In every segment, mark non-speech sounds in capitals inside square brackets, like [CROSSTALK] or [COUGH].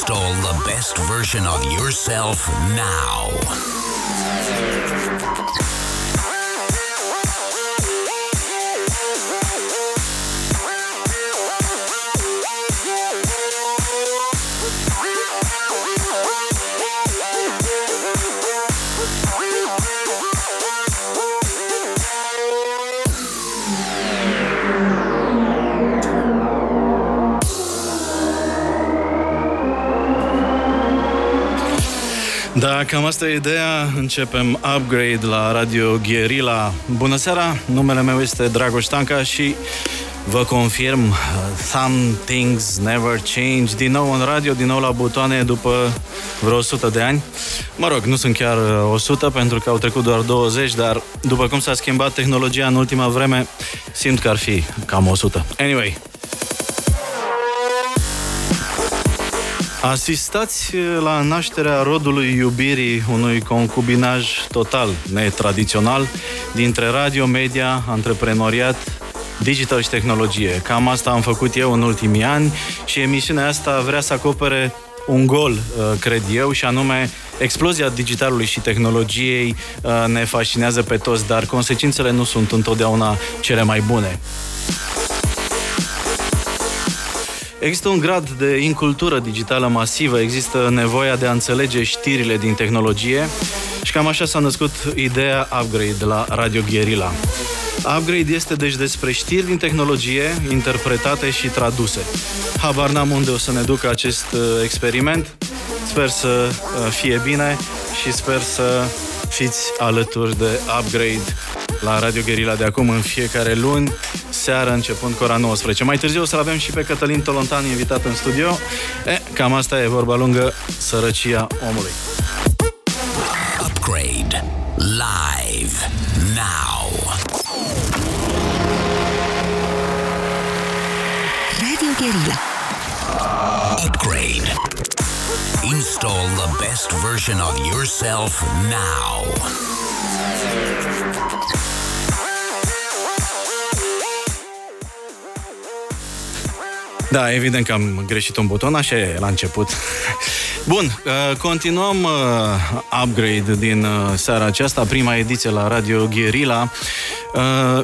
Install the best version of yourself now. Da, cam asta e ideea. Începem upgrade la Radio Guerilla. Bună seara, numele meu este Dragoș Tanca și vă confirm, uh, some things never change. Din nou în radio, din nou la butoane după vreo 100 de ani. Mă rog, nu sunt chiar 100 uh, pentru că au trecut doar 20, dar după cum s-a schimbat tehnologia în ultima vreme, simt că ar fi cam 100. Anyway, Asistați la nașterea rodului iubirii unui concubinaj total netradițional dintre radio, media, antreprenoriat, digital și tehnologie. Cam asta am făcut eu în ultimii ani și emisiunea asta vrea să acopere un gol, uh, cred eu, și anume explozia digitalului și tehnologiei uh, ne fascinează pe toți, dar consecințele nu sunt întotdeauna cele mai bune. Există un grad de incultură digitală masivă, există nevoia de a înțelege știrile din tehnologie și cam așa s-a născut ideea Upgrade la Radio Guerilla. Upgrade este deci despre știri din tehnologie, interpretate și traduse. Habar n-am unde o să ne ducă acest uh, experiment. Sper să uh, fie bine și sper să fiți alături de Upgrade la Radio Guerilla de acum în fiecare luni, seară începând cu ora 19. Mai târziu o să avem și pe Cătălin Tolontan invitat în studio. E, cam asta e vorba lungă, sărăcia omului. Upgrade live now. Radio Guerilla. Upgrade. Install the best version of yourself now. Da, evident că am greșit un buton, așa e la început. [LAUGHS] Bun, uh, continuăm uh, upgrade din uh, seara aceasta, prima ediție la Radio Guerilla.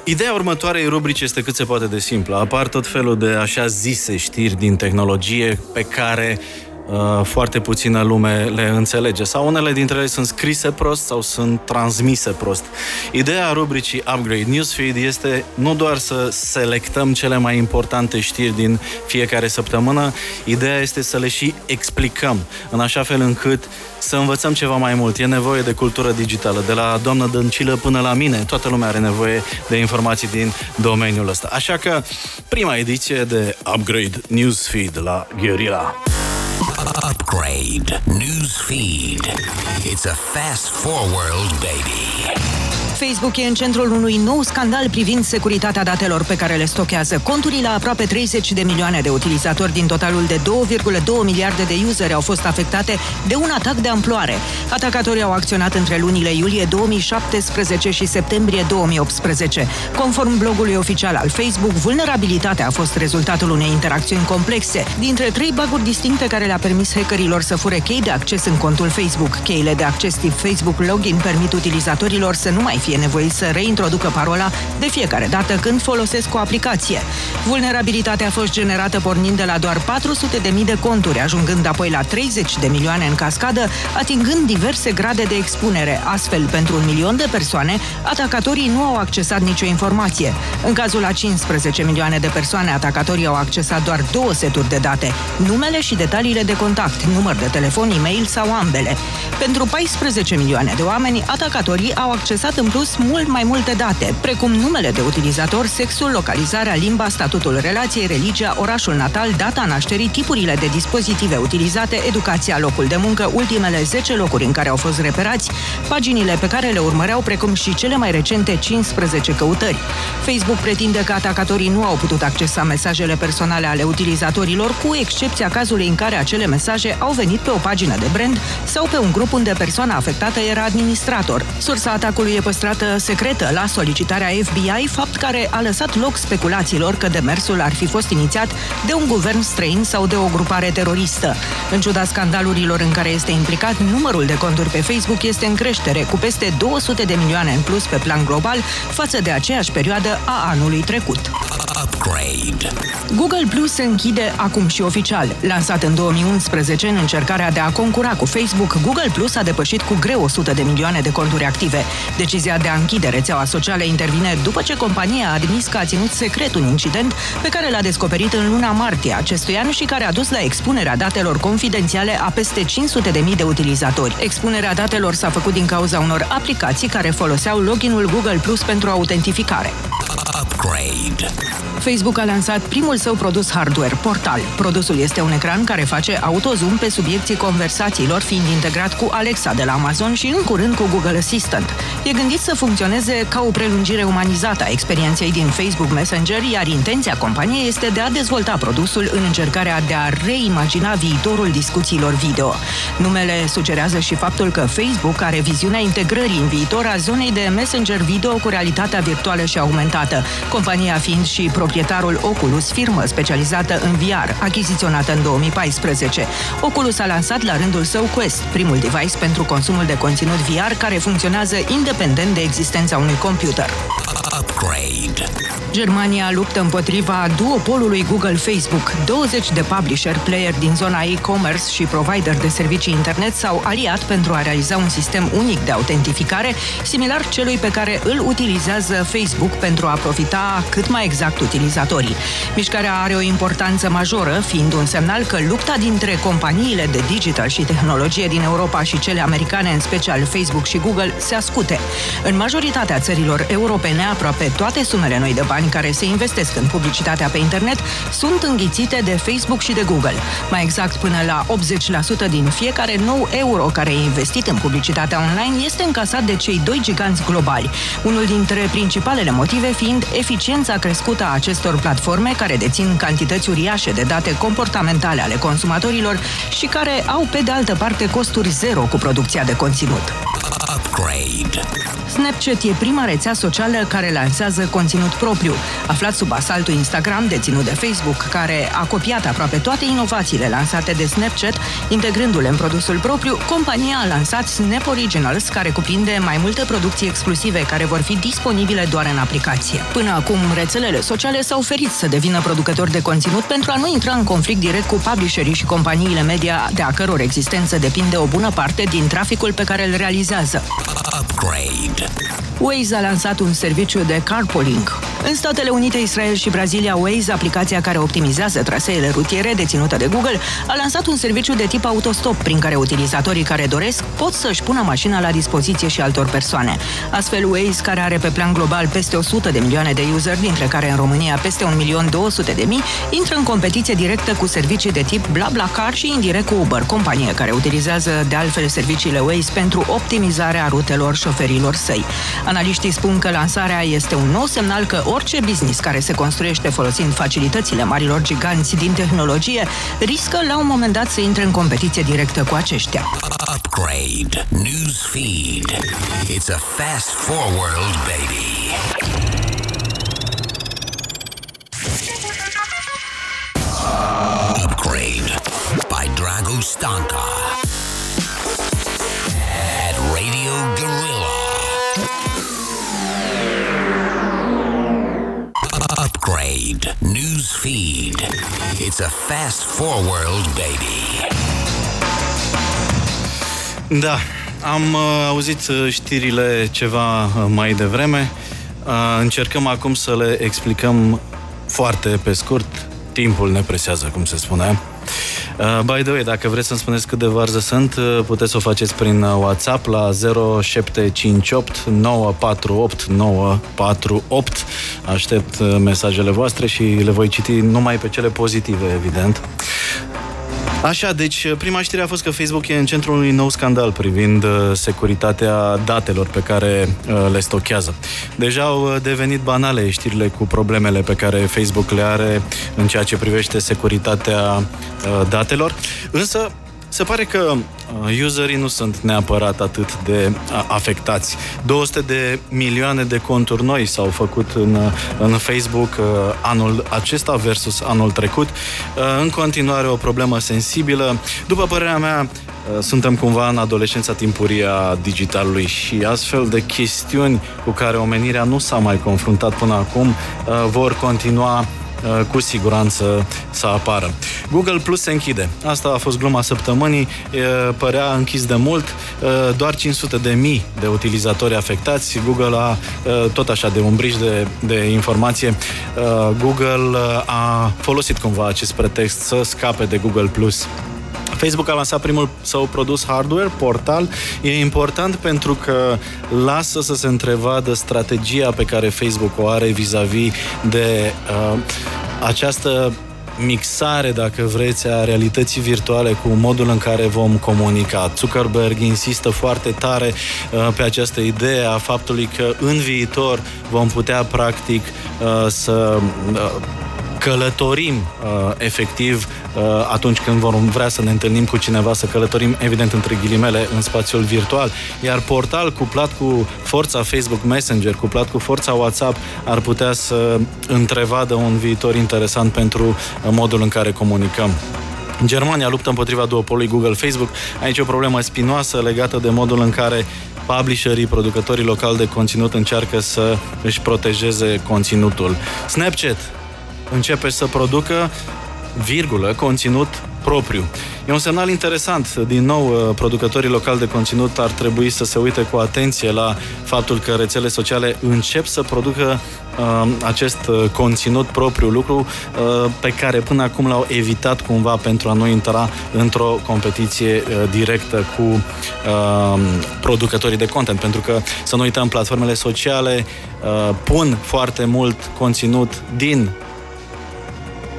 Ideea următoarei rubrici este cât se poate de simplă. Apar tot felul de așa zise știri din tehnologie pe care Uh, foarte puțină lume le înțelege sau unele dintre ele sunt scrise prost sau sunt transmise prost. Ideea rubricii Upgrade Newsfeed este nu doar să selectăm cele mai importante știri din fiecare săptămână, ideea este să le și explicăm în așa fel încât să învățăm ceva mai mult. E nevoie de cultură digitală, de la doamna Dăncilă până la mine. Toată lumea are nevoie de informații din domeniul ăsta. Așa că prima ediție de Upgrade Newsfeed la Guerilla. Upgrade News Feed. It's a fast forward, baby. Facebook e în centrul unui nou scandal privind securitatea datelor pe care le stochează. Conturile aproape 30 de milioane de utilizatori din totalul de 2,2 miliarde de useri au fost afectate de un atac de amploare. Atacatorii au acționat între lunile iulie 2017 și septembrie 2018. Conform blogului oficial al Facebook, vulnerabilitatea a fost rezultatul unei interacțiuni complexe dintre trei baguri distincte care le-a permis hackerilor să fure chei de acces în contul Facebook. Cheile de acces tip Facebook Login permit utilizatorilor să nu mai fie nevoit să reintroducă parola de fiecare dată când folosesc o aplicație. Vulnerabilitatea a fost generată pornind de la doar 400 de mii de conturi, ajungând apoi la 30 de milioane în cascadă, atingând diverse grade de expunere. Astfel, pentru un milion de persoane, atacatorii nu au accesat nicio informație. În cazul a 15 milioane de persoane, atacatorii au accesat doar două seturi de date, numele și detaliile de contact, număr de telefon, e-mail sau ambele. Pentru 14 milioane de oameni, atacatorii au accesat în plus mult mai multe date, precum numele de utilizator, sexul, localizarea, limba, statutul relației, religia, orașul natal, data nașterii, tipurile de dispozitive utilizate, educația, locul de muncă, ultimele 10 locuri în care au fost reperați, paginile pe care le urmăreau, precum și cele mai recente 15 căutări. Facebook pretinde că atacatorii nu au putut accesa mesajele personale ale utilizatorilor, cu excepția cazului în care acele mesaje au venit pe o pagină de brand sau pe un grup unde persoana afectată era administrator. Sursa atacului e păstrată păstrată secretă la solicitarea FBI, fapt care a lăsat loc speculațiilor că demersul ar fi fost inițiat de un guvern străin sau de o grupare teroristă. În ciuda scandalurilor în care este implicat, numărul de conturi pe Facebook este în creștere, cu peste 200 de milioane în plus pe plan global față de aceeași perioadă a anului trecut. Upgrade. Google Plus se închide acum și oficial. Lansat în 2011 în încercarea de a concura cu Facebook, Google Plus a depășit cu greu 100 de milioane de conturi active. Decizia de a închide rețeaua socială intervine după ce compania a admis că a ținut secret un incident pe care l-a descoperit în luna martie acestui an și care a dus la expunerea datelor confidențiale a peste 500 de mii de utilizatori. Expunerea datelor s-a făcut din cauza unor aplicații care foloseau loginul Google Plus pentru autentificare. Upgrade. Facebook a lansat primul său produs hardware, Portal. Produsul este un ecran care face autozoom pe subiecții conversațiilor, fiind integrat cu Alexa de la Amazon și în curând cu Google Assistant. E gândit să funcționeze ca o prelungire umanizată a experienței din Facebook Messenger, iar intenția companiei este de a dezvolta produsul în încercarea de a reimagina viitorul discuțiilor video. Numele sugerează și faptul că Facebook are viziunea integrării în viitor a zonei de Messenger video cu realitatea virtuală și aumentată, compania fiind și proprietarul Oculus, firmă specializată în VR, achiziționată în 2014. Oculus a lansat la rândul său Quest, primul device pentru consumul de conținut VR care funcționează independent de existența unui computer. Upgrade. Germania luptă împotriva duopolului Google-Facebook. 20 de publisher, player din zona e-commerce și provider de servicii internet s-au aliat pentru a realiza un sistem unic de autentificare, similar celui pe care îl utilizează Facebook pentru a profita cât mai exact utilizatorii. Mișcarea are o importanță majoră, fiind un semnal că lupta dintre companiile de digital și tehnologie din Europa și cele americane, în special Facebook și Google, se ascute. În majoritatea țărilor europene, aproape toate sumele noi de bani care se investesc în publicitatea pe internet sunt înghițite de Facebook și de Google. Mai exact, până la 80% din fiecare nou euro care e investit în publicitatea online este încasat de cei doi giganți globali, unul dintre principalele motive fiind eficiența crescută a acestor platforme care dețin cantități uriașe de date comportamentale ale consumatorilor și care au, pe de altă parte, costuri zero cu producția de conținut. Upgrade. Snapchat e prima rețea socială care lansează conținut propriu. Aflat sub asaltul Instagram, deținut de Facebook, care a copiat aproape toate inovațiile lansate de Snapchat, integrându-le în produsul propriu, compania a lansat Snap Originals, care cuprinde mai multe producții exclusive care vor fi disponibile doar în aplicație. Până acum, rețelele sociale s-au oferit să devină producători de conținut pentru a nu intra în conflict direct cu publisherii și companiile media de a căror existență depinde o bună parte din traficul pe care îl realizează. Upgrade. Legend. Waze a lansat un serviciu de carpooling. În Statele Unite, Israel și Brazilia, Waze, aplicația care optimizează traseele rutiere deținută de Google, a lansat un serviciu de tip autostop prin care utilizatorii care doresc pot să-și pună mașina la dispoziție și altor persoane. Astfel, Waze, care are pe plan global peste 100 de milioane de user, dintre care în România peste 1.200.000, de mii, intră în competiție directă cu servicii de tip BlaBlaCar și indirect cu Uber, companie care utilizează de altfel serviciile Waze pentru optimizarea rutelor șoferilor săi. Analiștii spun că lansarea este un nou semnal că orice business care se construiește folosind facilitățile marilor giganți din tehnologie riscă la un moment dat să intre în competiție directă cu aceștia. Upgrade. News feed. It's a fast forward, baby. Upgrade by Drago Stanka at Radio Guerrilla. Upgrade. News feed. It's a fast forward, baby. Da, am uh, auzit uh, știrile ceva uh, mai devreme. Uh, încercăm acum să le explicăm foarte pe scurt. Timpul ne presează, cum se spune. Uh, by the way, dacă vreți să-mi spuneți cât de varză sunt, uh, puteți să o faceți prin uh, WhatsApp la 0758 948 948. Aștept uh, mesajele voastre și le voi citi numai pe cele pozitive, evident. Așa, deci prima știre a fost că Facebook e în centrul unui nou scandal privind uh, securitatea datelor pe care uh, le stochează. Deja au uh, devenit banale știrile cu problemele pe care Facebook le are în ceea ce privește securitatea uh, datelor, însă se pare că uh, userii nu sunt neapărat atât de uh, afectați. 200 de milioane de conturi noi s-au făcut în, uh, în Facebook anul acesta versus anul trecut. În continuare o problemă sensibilă. După părerea mea, suntem cumva în adolescența timpurie a digitalului și astfel de chestiuni cu care omenirea nu s-a mai confruntat până acum vor continua Uh, cu siguranță să apară. Google Plus se închide. Asta a fost gluma săptămânii, părea închis de mult, uh, doar 500 de mii de utilizatori afectați. Google a, uh, tot așa, de un briș de, de informație, Google a folosit cumva acest pretext să scape de Google Plus. Facebook a lansat primul său produs hardware, Portal. E important pentru că lasă să se întrevadă strategia pe care Facebook o are vis-a-vis de uh, această mixare, dacă vreți, a realității virtuale cu modul în care vom comunica. Zuckerberg insistă foarte tare uh, pe această idee a faptului că în viitor vom putea, practic, uh, să uh, călătorim uh, efectiv uh, atunci când vom vrea să ne întâlnim cu cineva, să călătorim evident între ghilimele în spațiul virtual. Iar portal cuplat cu forța Facebook Messenger, cuplat cu forța WhatsApp, ar putea să întrevadă un viitor interesant pentru uh, modul în care comunicăm. Germania luptă împotriva duopolului Google-Facebook. Aici e o problemă spinoasă legată de modul în care publisherii, producătorii locali de conținut încearcă să își protejeze conținutul. Snapchat începe să producă virgulă, conținut propriu. E un semnal interesant. Din nou, uh, producătorii locali de conținut ar trebui să se uite cu atenție la faptul că rețele sociale încep să producă uh, acest uh, conținut propriu, lucru uh, pe care până acum l-au evitat cumva pentru a nu intra într-o competiție uh, directă cu uh, producătorii de content. Pentru că, să nu uităm, platformele sociale uh, pun foarte mult conținut din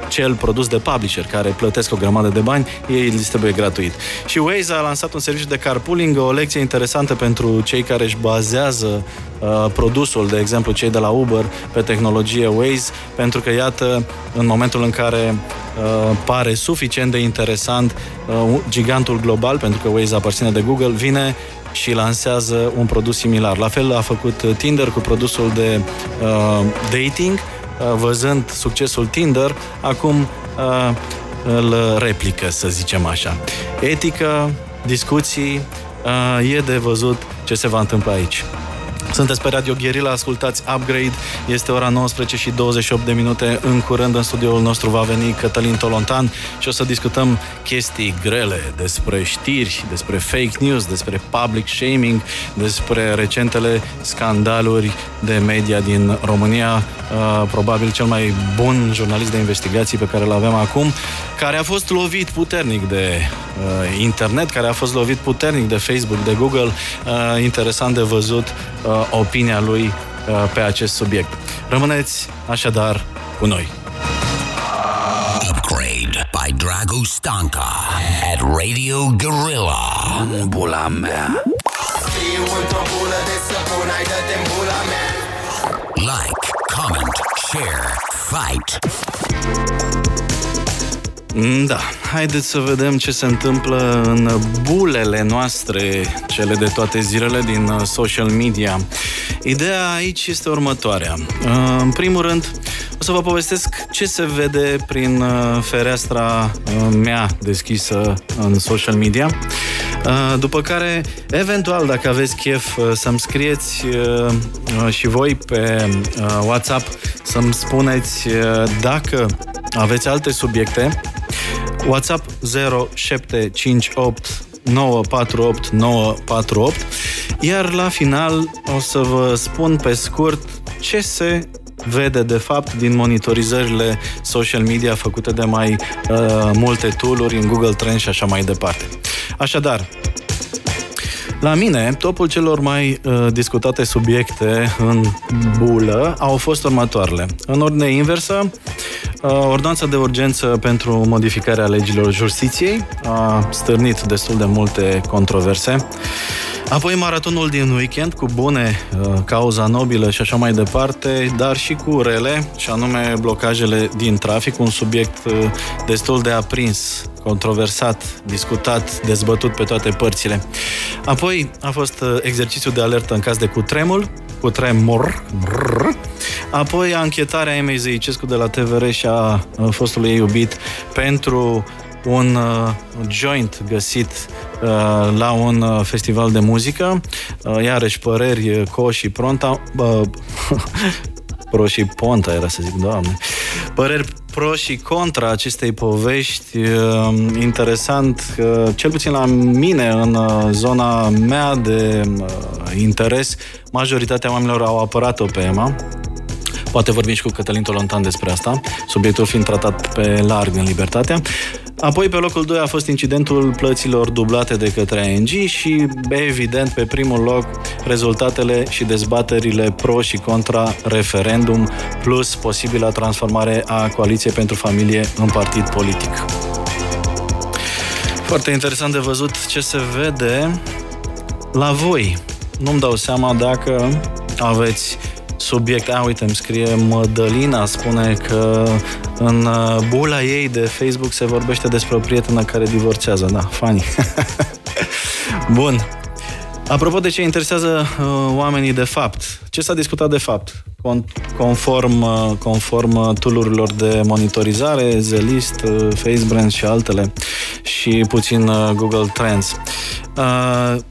cel produs de publisher, care plătesc o grămadă de bani, ei îl distribuie gratuit. Și Waze a lansat un serviciu de carpooling, o lecție interesantă pentru cei care își bazează uh, produsul, de exemplu cei de la Uber, pe tehnologie Waze, pentru că, iată, în momentul în care uh, pare suficient de interesant, uh, gigantul global, pentru că Waze aparține de Google, vine și lansează un produs similar. La fel a făcut Tinder cu produsul de uh, dating, Uh, văzând succesul Tinder, acum uh, îl replică, să zicem așa. Etică, discuții, uh, e de văzut ce se va întâmpla aici. Sunteți pe Radio Guerilla, ascultați Upgrade, este ora 19 și 28 de minute. În curând în studioul nostru va veni Cătălin Tolontan și o să discutăm chestii grele despre știri, despre fake news, despre public shaming, despre recentele scandaluri de media din România. Uh, probabil cel mai bun jurnalist de investigații pe care îl avem acum, care a fost lovit puternic de uh, internet, care a fost lovit puternic de Facebook, de Google. Uh, interesant de văzut opinia lui pe acest subiect. Rămâneți așadar cu noi. Upgrade by Drago Stanka at Radio Guerrilla. Bula mea. Like, comment, share, fight. Mm, da, haideți să vedem ce se întâmplă în bulele noastre, cele de toate zilele din uh, social media. Ideea aici este următoarea. Uh, în primul rând, o să vă povestesc ce se vede prin uh, fereastra mea deschisă în social media. După care, eventual, dacă aveți chef să-mi scrieți și voi pe WhatsApp să-mi spuneți dacă aveți alte subiecte WhatsApp 0758 948 948 iar la final o să vă spun pe scurt ce se vede de fapt din monitorizările social media făcute de mai uh, multe tooluri în Google Trends și așa mai departe. Așadar, la mine, topul celor mai uh, discutate subiecte în bulă au fost următoarele. În ordine inversă, uh, ordonanța de urgență pentru modificarea legilor justiției a stârnit destul de multe controverse. Apoi maratonul din weekend cu bune, uh, cauza nobilă și așa mai departe, dar și cu rele, și anume blocajele din trafic, un subiect uh, destul de aprins, controversat, discutat, dezbătut pe toate părțile. Apoi a fost uh, exercițiul de alertă în caz de cutremul, cutremur, apoi anchetarea Emei Zeicescu de la TVR și a fostului ei iubit pentru un uh, joint găsit uh, la un uh, festival de muzică, uh, iarăși păreri uh, Co și Pronta, uh, [LAUGHS] Pro și Ponta era să zic, doamne. Păreri pro și contra acestei povești. Uh, interesant că, cel puțin la mine, în uh, zona mea de uh, interes, majoritatea oamenilor au apărat-o pe Emma. Poate vorbim și cu Cătălin Tolontan despre asta, subiectul fiind tratat pe larg în Libertatea. Apoi, pe locul 2 a fost incidentul plăților dublate de către ANG și, evident, pe primul loc, rezultatele și dezbaterile pro și contra referendum, plus posibila transformare a Coaliției pentru Familie în partid politic. Foarte interesant de văzut ce se vede la voi. Nu-mi dau seama dacă aveți subiect. A, uite, îmi scrie Mădălina, spune că în uh, bula ei de Facebook se vorbește despre o prietenă care divorțează. Da, funny. [LAUGHS] Bun. Apropo de ce interesează uh, oamenii de fapt, ce s-a discutat de fapt? conform, uh, conform uh, tool de monitorizare, Zelist, uh, FaceBrand și altele și puțin Google Trends. Uh,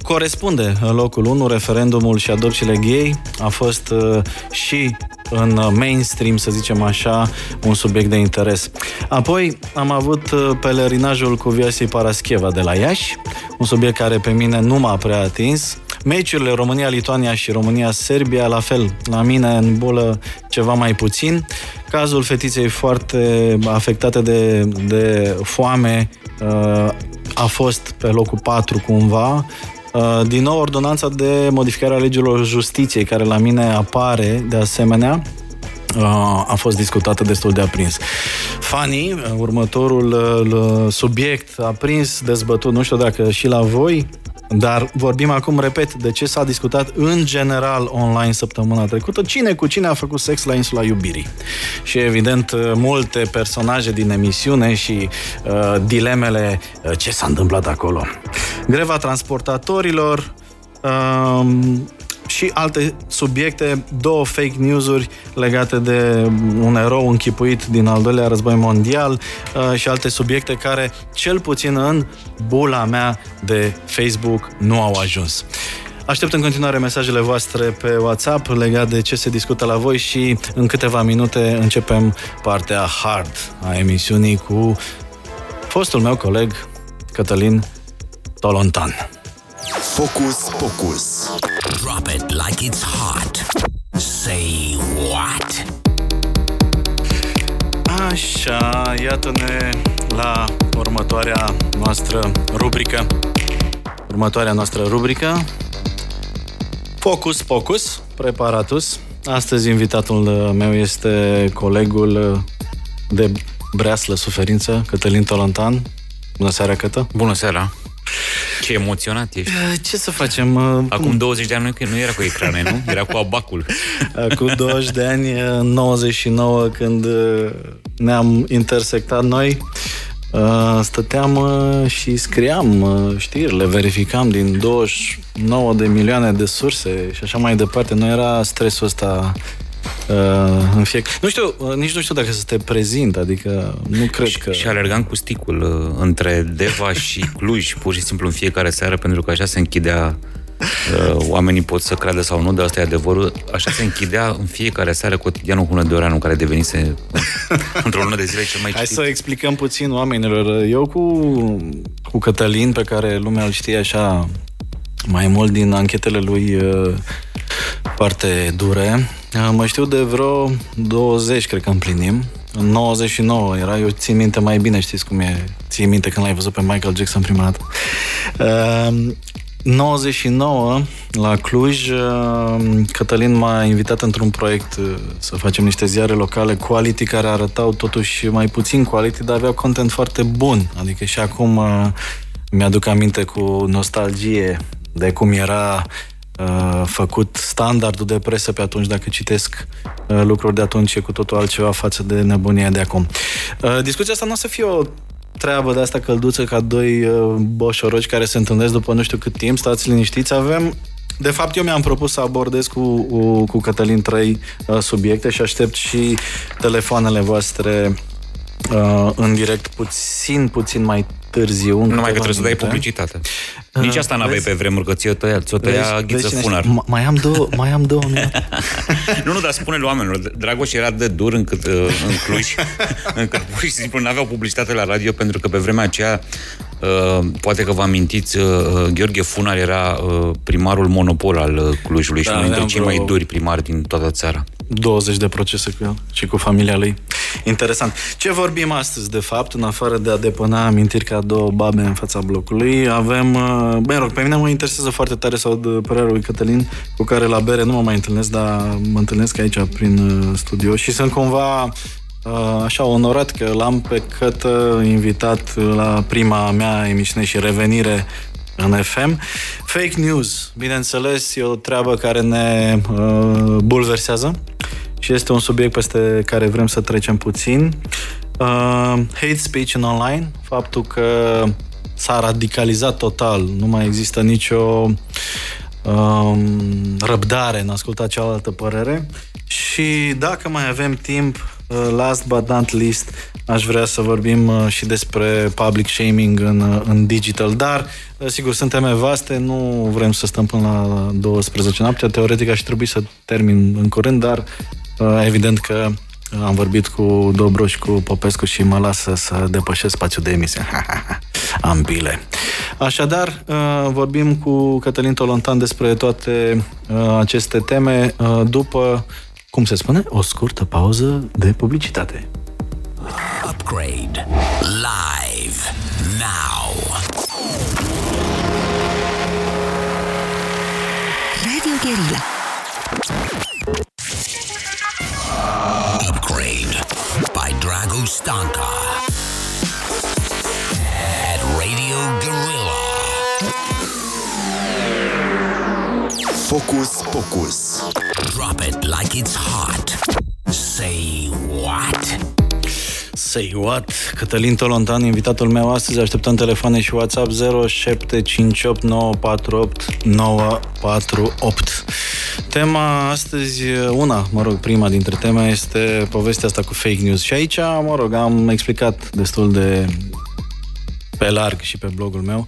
corespunde locul 1, referendumul și adopțiile gay a fost uh, și în mainstream, să zicem așa, un subiect de interes. Apoi am avut pelerinajul cu Viasei Parascheva de la Iași, un subiect care pe mine nu m-a prea atins, Meciurile România-Lituania și România-Serbia, la fel, la mine în bulă ceva mai puțin. Cazul fetiței foarte afectate de, de foame uh, a fost pe locul 4 cumva. Uh, din nou, ordonanța de modificare a legilor justiției, care la mine apare de asemenea, uh, a fost discutată destul de aprins. Fanny, următorul subiect aprins, dezbătut, nu știu dacă și la voi, dar vorbim acum, repet, de ce s-a discutat în general online săptămâna trecută, cine cu cine a făcut sex la insula iubirii. Și evident, multe personaje din emisiune și uh, dilemele uh, ce s-a întâmplat acolo. Greva transportatorilor, uh, și alte subiecte, două fake news-uri legate de un erou închipuit din al doilea război mondial uh, și alte subiecte care, cel puțin în bula mea de Facebook, nu au ajuns. Aștept în continuare mesajele voastre pe WhatsApp legate de ce se discută la voi și în câteva minute începem partea hard a emisiunii cu fostul meu coleg Cătălin Tolontan. Focus, focus. Drop it like it's hot. Say what? Așa, iată-ne la următoarea noastră rubrică. Următoarea noastră rubrică. Focus, focus, preparatus. Astăzi invitatul meu este colegul de breaslă suferință, Cătălin Tolontan. Bună seara, Cătă! Bună seara! Ce emoționat ești. Eh, ce să facem? Eh, Acum 20 de ani nu era cu ecrane, nu? Era cu abacul. [LAUGHS] Acum 20 de ani, 99, eh, când ne-am intersectat noi, stăteam și scriam știrile, verificam din 29 de milioane de surse și așa mai departe. Nu era stresul ăsta Uh, în fiecare... Nu știu, uh, nici nu știu dacă să te prezint, adică nu cred și, că... Și alergam cu sticul uh, între Deva și Cluj, pur și simplu în fiecare seară, pentru că așa se închidea uh, oamenii pot să creadă sau nu, dar asta e adevărul. Așa se închidea în fiecare seară cotidianul cu în care devenise [LAUGHS] într-o lună de zile cel mai citit. Hai să explicăm puțin oamenilor. Eu cu, cu Cătălin, pe care lumea îl știe așa mai mult din anchetele lui uh, foarte dure, Mă știu de vreo 20, cred că împlinim. În 99 era, eu țin minte mai bine, știți cum e, țin minte când l-ai văzut pe Michael Jackson prima dată. Uh, 99, la Cluj, Cătălin m-a invitat într-un proiect să facem niște ziare locale quality care arătau totuși mai puțin quality, dar aveau content foarte bun. Adică și acum mi-aduc aminte cu nostalgie de cum era uh, făcut standardul de presă pe atunci, dacă citesc uh, lucruri de atunci, e cu totul altceva față de nebunia de acum. Uh, discuția asta nu o să fie o treabă de asta călduță ca doi uh, boșoroci care se întâlnesc după nu știu cât timp, stați liniștiți, avem de fapt, eu mi-am propus să abordez cu, cu, cu Cătălin trei uh, subiecte și aștept și telefoanele voastre uh, în direct puțin, puțin mai târziu. Numai că trebuie să dai publicitate. Nici asta n-aveai vezi? pe vremuri, că ți-o tăia, ți-o tăia ghiță funar. Ma- Mai am două, [LAUGHS] mai am două minute. [LAUGHS] nu, nu, dar spune oamenilor, Dragoș era de dur încât, uh, în Cluj, [LAUGHS] încât pur și simplu n-aveau publicitate la radio, pentru că pe vremea aceea, uh, poate că vă amintiți, uh, Gheorghe Funar era uh, primarul monopol al uh, Clujului și Da, unul dintre aveam cei mai vreo- duri primari din toată țara. 20 de procese cu el și cu familia lui. Interesant. Ce vorbim astăzi, de fapt, în afară de a depăna amintiri ca două babe în fața blocului? Avem, uh, bă, rog, pe mine mă interesează foarte tare să aud părerea lui Cătălin, cu care la bere nu mă mai întâlnesc, dar mă întâlnesc aici prin uh, studio și sunt cumva uh, așa onorat că l-am pe Cătă invitat la prima mea emisiune și revenire în FM. Fake news, bineînțeles, e o treabă care ne uh, bulversează și este un subiect peste care vrem să trecem puțin. Uh, hate speech în online, faptul că s-a radicalizat total, nu mai există nicio um, răbdare în a asculta cealaltă părere. Și dacă mai avem timp, uh, last but not least, aș vrea să vorbim uh, și despre public shaming în, uh, în digital, dar uh, sigur, sunt teme vaste, nu vrem să stăm până la 12 noaptea, teoretic aș trebui să termin în curând, dar uh, evident că am vorbit cu Dobru și cu Popescu și mă lasă să depășesc spațiul de emisie. [LAUGHS] Am bile. Așadar, uh, vorbim cu Cătălin Tolontan despre toate uh, aceste teme uh, după, cum se spune, o scurtă pauză de publicitate. Upgrade. Live. Now. Radio Guerilla. By Drago Stanka. At Radio Gorilla. Focus Pocus. Drop it like it's hot. Say what? Say what? Cătălin Tolontan, invitatul meu astăzi, așteptăm telefoane și WhatsApp 0758948948. Tema astăzi, una, mă rog, prima dintre teme este povestea asta cu fake news. Și aici, mă rog, am explicat destul de pe larg și pe blogul meu.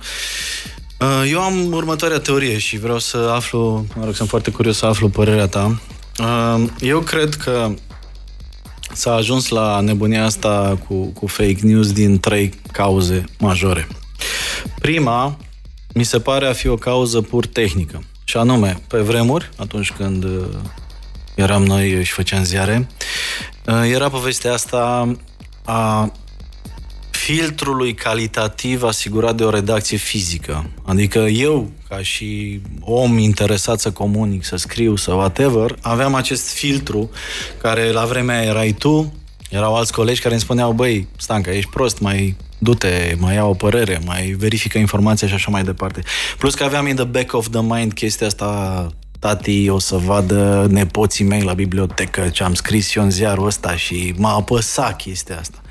Uh, Eu am următoarea teorie și vreau să aflu, mă rog, sunt foarte curios să aflu părerea ta. Uh, Eu cred că s-a ajuns la nebunia asta cu, cu fake news din trei cauze majore. Prima, mi se pare a fi o cauză pur tehnică. Și anume, pe vremuri, atunci când uh, eram noi și făceam ziare, uh, era povestea asta a filtrului calitativ asigurat de o redacție fizică. Adică eu, ca și om interesat să comunic, să scriu, să whatever, aveam acest filtru care la vremea erai tu, erau alți colegi care îmi spuneau, băi, Stanca, ești prost, mai du-te, mai ia o părere, mai verifică informația și așa mai departe. Plus că aveam in the back of the mind chestia asta tati o să vadă nepoții mei la bibliotecă ce am scris eu în ziarul ăsta și m-a apăsat chestia asta.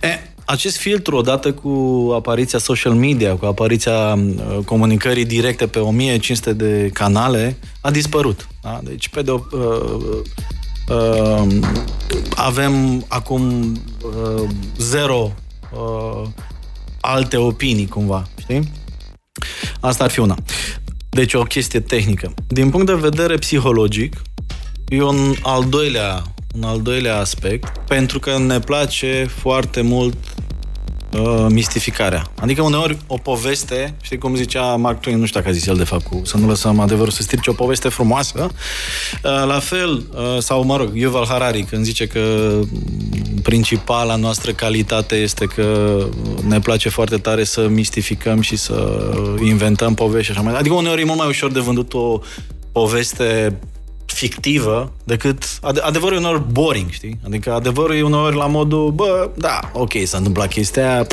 E, acest filtru, odată cu apariția social media, cu apariția uh, comunicării directe pe 1500 de canale, a dispărut. Da? Deci, pe de o, uh, uh, avem acum uh, zero uh, alte opinii, cumva, știi? Asta ar fi una. Deci o chestie tehnică. Din punct de vedere psihologic, e un al doilea, un al doilea aspect, pentru că ne place foarte mult uh, mistificarea. Adică uneori o poveste, știi cum zicea Mark Twain, nu știu dacă a zis el de fapt, cu, să nu lăsăm adevărul să strice o poveste frumoasă, uh, la fel, uh, sau mă rog, Yuval Harari, când zice că principala noastră calitate este că ne place foarte tare să mistificăm și să inventăm povești și așa mai Adică uneori e mult mai ușor de vândut o poveste fictivă decât ade- adevărul e uneori boring, știi? Adică adevărul e uneori la modul, bă, da, ok, s-a întâmplat chestia aia,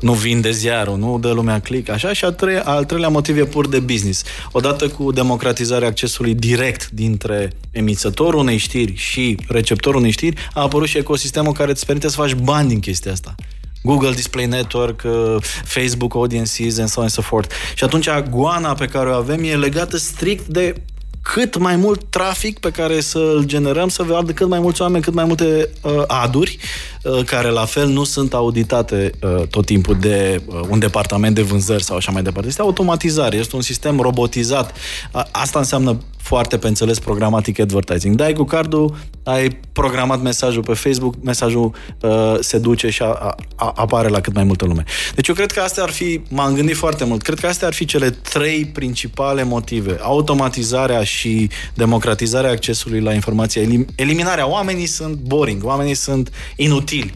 nu vinde ziarul, nu dă lumea click, așa, și al, tre- al treilea motiv e pur de business. Odată cu democratizarea accesului direct dintre emițătorul unei știri și receptorul unei știri, a apărut și ecosistemul care îți permite să faci bani din chestia asta. Google Display Network, uh, Facebook Audiences and so on and so forth. Și atunci goana pe care o avem e legată strict de cât mai mult trafic pe care să-l generăm, să vadă cât mai mulți oameni, cât mai multe uh, aduri, uh, care la fel nu sunt auditate uh, tot timpul de uh, un departament de vânzări sau așa mai departe. Este automatizare, este un sistem robotizat. A, asta înseamnă foarte pe înțeles programatic advertising. Dai cu cardul, ai programat mesajul pe Facebook, mesajul uh, se duce și a, a, apare la cât mai multă lume. Deci eu cred că astea ar fi, m-am gândit foarte mult, cred că astea ar fi cele trei principale motive. Automatizarea și democratizarea accesului la informație, elim, eliminarea. Oamenii sunt boring, oamenii sunt inutili.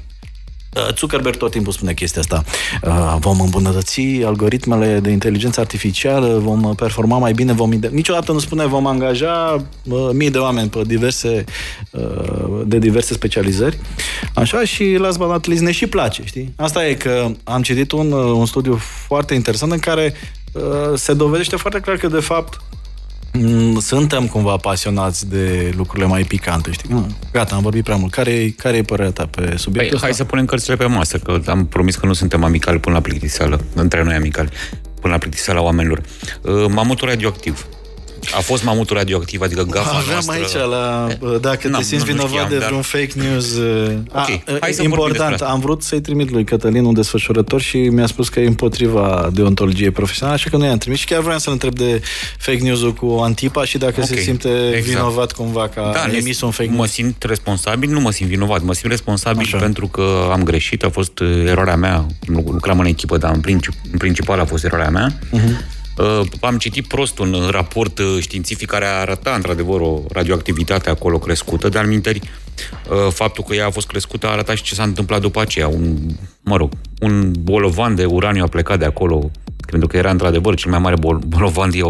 Uh, Zuckerberg tot timpul spune chestia asta. Uh, vom îmbunătăți algoritmele de inteligență artificială, vom performa mai bine, vom... Niciodată nu spune vom angaja uh, mii de oameni pe diverse, de diverse specializări. Așa și last but not least ne și place, știi? Asta e că am citit un, un studiu foarte interesant în care se dovedește foarte clar că de fapt Mm, suntem cumva pasionați de lucrurile mai picante, știi? Gata, am vorbit prea mult. Care, care e părerea ta pe subiectul păi, ăsta? Hai să punem cărțile pe masă, că am promis că nu suntem amicali până la plictiseală, între noi amicali, până la plictiseala oamenilor. Uh, mamutul radioactiv. A fost mamutul radioactiv, adică gafa Aveam noastră... aici la... Dacă te simți vinovat știam, de vreun dar... fake news... Okay. A, Hai să important, am vrut să-i trimit lui Cătălin un desfășurător și mi-a spus că e împotriva deontologiei profesionale, așa că nu i-am trimis și chiar vreau să-l întreb de fake news-ul cu Antipa și dacă okay. se simte exact. vinovat cumva că da, a emis un fake news. Mă simt responsabil, nu mă simt vinovat, mă simt responsabil așa. pentru că am greșit, a fost eroarea mea, lucram în echipă, dar în, princip, în principal a fost eroarea mea. Uh-huh Uh, am citit prost un raport uh, științific care arăta într-adevăr o radioactivitate acolo crescută, dar minteri uh, faptul că ea a fost crescută a arătat și ce s-a întâmplat după aceea. Un, mă rog, un bolovan de uraniu a plecat de acolo, pentru că era într-adevăr cel mai mare bol- [LAUGHS] bolovan de,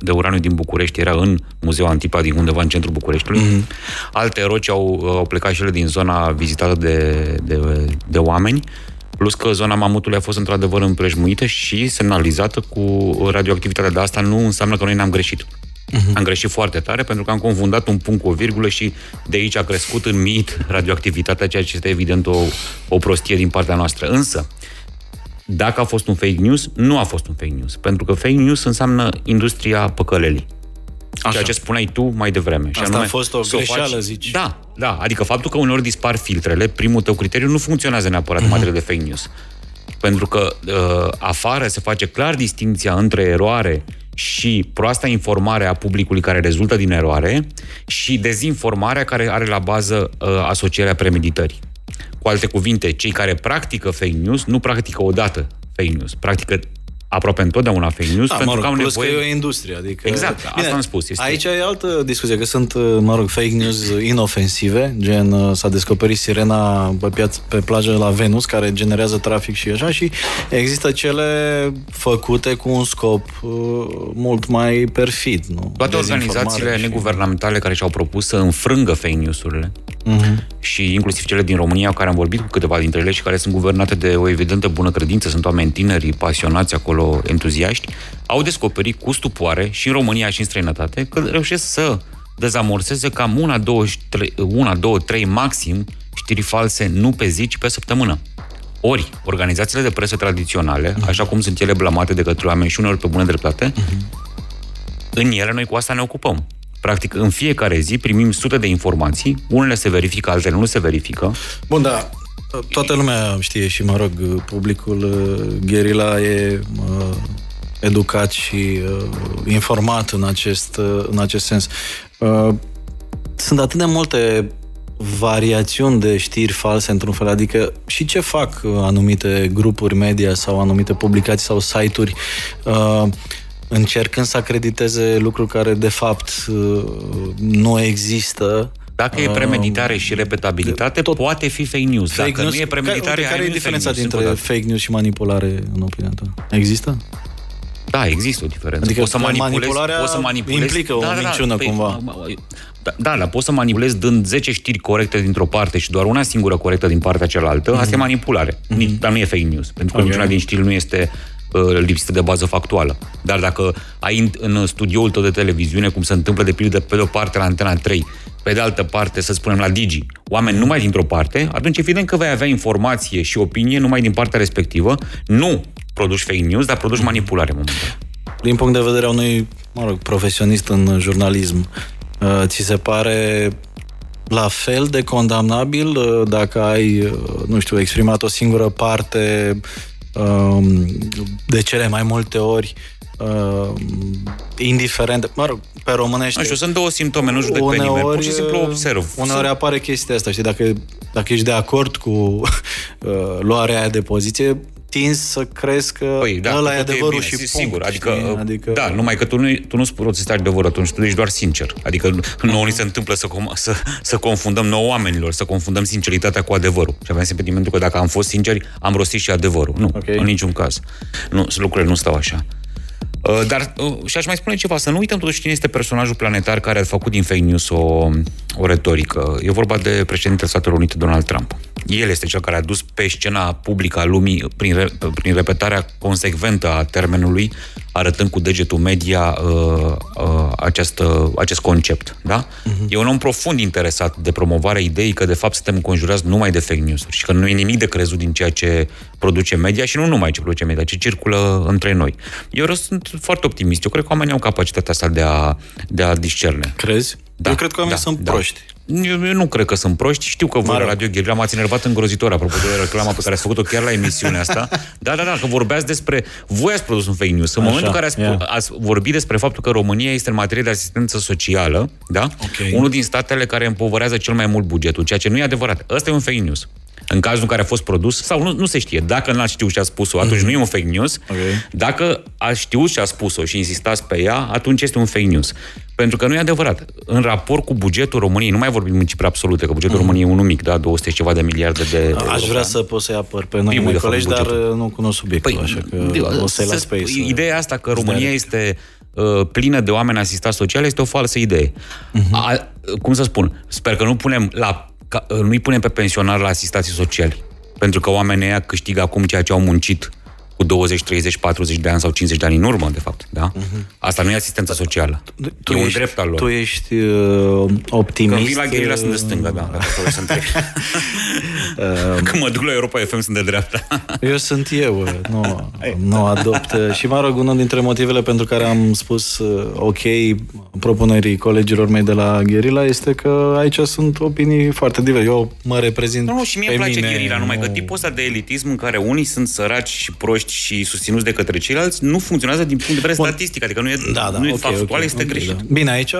de uraniu din București, era în Muzeul Antipa din undeva în centrul Bucureștiului. Mm-hmm. Alte roci au, au plecat și ele din zona vizitată de, de, de oameni Plus că zona mamutului a fost într-adevăr împrejmuită și semnalizată cu radioactivitatea. Dar asta nu înseamnă că noi n-am greșit. Uh-huh. Am greșit foarte tare pentru că am confundat un punct cu o virgulă și de aici a crescut în mit radioactivitatea, ceea ce este evident o, o prostie din partea noastră. Însă, dacă a fost un fake news, nu a fost un fake news. Pentru că fake news înseamnă industria păcălelii. Așa. Ceea ce spuneai tu mai devreme. Și Asta anume, a fost o greșeală, faci... zici. Da, da. Adică faptul că uneori dispar filtrele, primul tău criteriu nu funcționează neapărat uh-huh. în materie de fake news. Pentru că uh, afară se face clar distinția între eroare și proasta informare a publicului care rezultă din eroare și dezinformarea care are la bază uh, asocierea premeditării. Cu alte cuvinte, cei care practică fake news nu practică odată fake news, practică aproape întotdeauna fake news, da, pentru mă rog, că au plus nevoie... că e o industrie, adică... Exact, Bine, asta am spus. Este... Aici e altă discuție, că sunt, mă rog, fake news inofensive, gen uh, s-a descoperit sirena pe, piață, pe plajă la Venus, care generează trafic și așa, și există cele făcute cu un scop uh, mult mai perfid, nu? Toate organizațiile și... neguvernamentale care și-au propus să înfrângă fake news-urile, uh-huh. și inclusiv cele din România, care am vorbit cu câteva dintre ele și care sunt guvernate de o evidentă bună credință, sunt oameni tineri, pasionați acolo, acolo entuziaști, au descoperit cu stupoare și în România și în străinătate că reușesc să dezamorseze cam una, două, trei, una, două, trei maxim știri false, nu pe zi, ci pe săptămână. Ori, organizațiile de presă tradiționale, uh-huh. așa cum sunt ele blamate de către oameni și uneori pe bună dreptate, uh-huh. în ele noi cu asta ne ocupăm. Practic, în fiecare zi primim sute de informații, unele se verifică, altele nu se verifică. Bun, da, Toată lumea știe și, mă rog, publicul uh, gherila e uh, educat și uh, informat în acest, uh, în acest sens. Uh, sunt atât de multe variațiuni de știri false într-un fel, adică și ce fac uh, anumite grupuri media sau anumite publicații sau site-uri uh, încercând să acrediteze lucruri care de fapt uh, nu există dacă e premeditare și repetabilitate, tot poate fi fake news. Fake Dacă news, nu e premeditare, care, care e diferența dintre fake news și manipulare în opinia ta? Există? Da, există o diferență. Adică poți să manipulezi, manipularea poți să manipulezi, implică o minciună păi, cumva. Da, da, dar poți să manipulezi dând 10 știri corecte dintr-o parte și doar una singură corectă din partea cealaltă. Mm-hmm. Asta e manipulare. Mm-hmm. Dar nu e fake news. Pentru că Ok. niciuna din știri nu este uh, lipsită de bază factuală. Dar dacă ai în, în studioul tău de televiziune, cum se întâmplă de pildă pe de o parte la Antena 3, pe de altă parte, să spunem, la Digi, oameni numai dintr-o parte, atunci evident că vei avea informație și opinie numai din partea respectivă. Nu produci fake news, dar produci manipulare momentan. Din punct de vedere a unui, mă rog, profesionist în jurnalism, uh, ți se pare la fel de condamnabil uh, dacă ai, uh, nu știu, exprimat o singură parte um, de cele mai multe ori uh, indiferent, mă rog, pe românește Nu știu, sunt două simptome, nu judec pe nimeni, pur și simplu observ. Uneori apare chestia asta, știi, dacă, dacă ești de acord cu [LAUGHS] uh, luarea aia de poziție, tinzi să crezi că Păi, da, ăla e totul adevărul bine, și punct, sigur. Adică, știi? adică, da, numai că tu nu, tu nu spui să adevărul atunci, tu ești doar sincer. Adică nouă ni se întâmplă să, com- să, să confundăm nouă oamenilor, să confundăm sinceritatea cu adevărul. Și aveam sentimentul că dacă am fost sinceri, am rostit și adevărul. Nu, Ok. în niciun caz. Nu, lucrurile nu stau așa. Uh, Dar, uh, și aș mai spune ceva, să nu uităm totuși cine este personajul planetar care a făcut din fake news o, o retorică. E vorba de președintele Statelor Unite, Donald Trump. El este cel care a dus pe scena publică a lumii, prin, re, prin repetarea consecventă a termenului, arătând cu degetul media uh, uh, această, acest concept. Da? Uh-huh. E un om profund interesat de promovarea ideii că, de fapt, suntem înconjurați numai de fake news-uri și că nu e nimic de crezut din ceea ce produce media și nu numai ce produce media, ci circulă între noi. Eu sunt foarte optimist. Eu cred că oamenii au capacitatea asta de a, de a discerne. Crezi? Da, Eu cred că oamenii da, sunt da. proști. Eu, eu nu cred că sunt proști. Știu că voi Mă la rog. Radio Gherila m-ați enervat îngrozitor apropo de reclama pe care ați făcut-o chiar la emisiunea asta. Da, da, da, că vorbeați despre... Voi ați produs un fake news. În Așa, momentul în care ați, ia. ați vorbit despre faptul că România este în materie de asistență socială, da? Ok. Unul din statele care împovărează cel mai mult bugetul, ceea ce nu e adevărat. Ăsta e un fake news. În cazul în care a fost produs, sau nu, nu se știe, dacă n-ați știut și a spus-o, atunci nu e un fake news. Ok. Dacă ați știut și a spus-o și insistați pe ea, atunci este un fake news. Pentru că nu e adevărat. În raport cu bugetul României, nu mai vorbim în cifre absolute, că bugetul României e unul mic, da, 200 și ceva de miliarde de euro. Aș pe vrea an. să pot să-i apăr pe noi, Primul mei de fapt, colegi, dar bugetul. uh, nu cunosc subiectul, Păi, așa de- că o să-i să las pe ei sp- să... Ideea asta că să România dea este uh, plină de oameni asistați sociali este o falsă idee. Mhm. A, cum să spun? Sper că nu punem la, ca, uh, nu-i punem pe pensionari la asistații sociali. Pentru că oamenii ăia câștigă acum ceea ce au muncit cu 20, 30, 40 de ani sau 50 de ani în urmă, de fapt. Da? Asta nu e asistență socială. Tu e un ești, drept al lor. Tu ești uh, optimist. Când vin la gherila uh, sunt de stânga, da, dacă vreau să întreb. Când mă duc la Europa FM sunt de dreapta. Eu sunt eu, uh, nu, nu adopt. uh, Și mă rog, unul dintre motivele pentru care am spus uh, ok propunerii colegilor mei de la Gherila este că aici sunt opinii foarte diverse. Eu mă reprezint Nu, nu, și mie pe îmi place mine, gherila, numai nu- că tipul ăsta de elitism în care unii sunt săraci și proști și susținuți de către ceilalți nu funcționează din punct de vedere statistic, adică nu e, Da, da, nu e ok, factual, ok, este ok, greșit. Da. Bine, aici,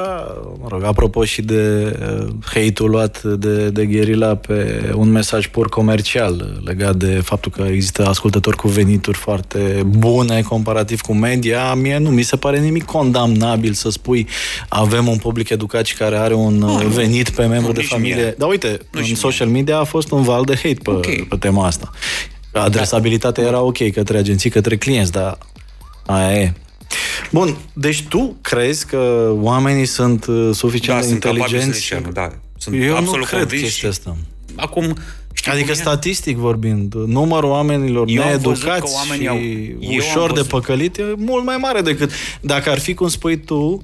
mă rog, apropo și de uh, hate-ul luat de, de Gherila pe un mesaj pur comercial uh, legat de faptul că există ascultători cu venituri foarte bune comparativ cu media, mie nu mi se pare nimic condamnabil să spui avem un public educat și care are un uh, venit pe membru Nu, de nici familie. mie. Dar uite, Nu în și mie. social media a fost un val de hate pe, Ok. pe tema asta. Adresabilitatea era ok către agenții, către clienți, dar aia e. Bun, deci tu crezi că oamenii sunt uh, suficient Da, de sunt capabili să inteligenți? discernă, da. Sunt Eu nu absolut cred convins chestia și asta. Acum, știi Adică cum e? statistic vorbind, numărul oamenilor Eu am văzut needucați că oamenii și au- eu am ușor de văzut- păcălit e mult mai mare decât dacă ar fi cum spui tu,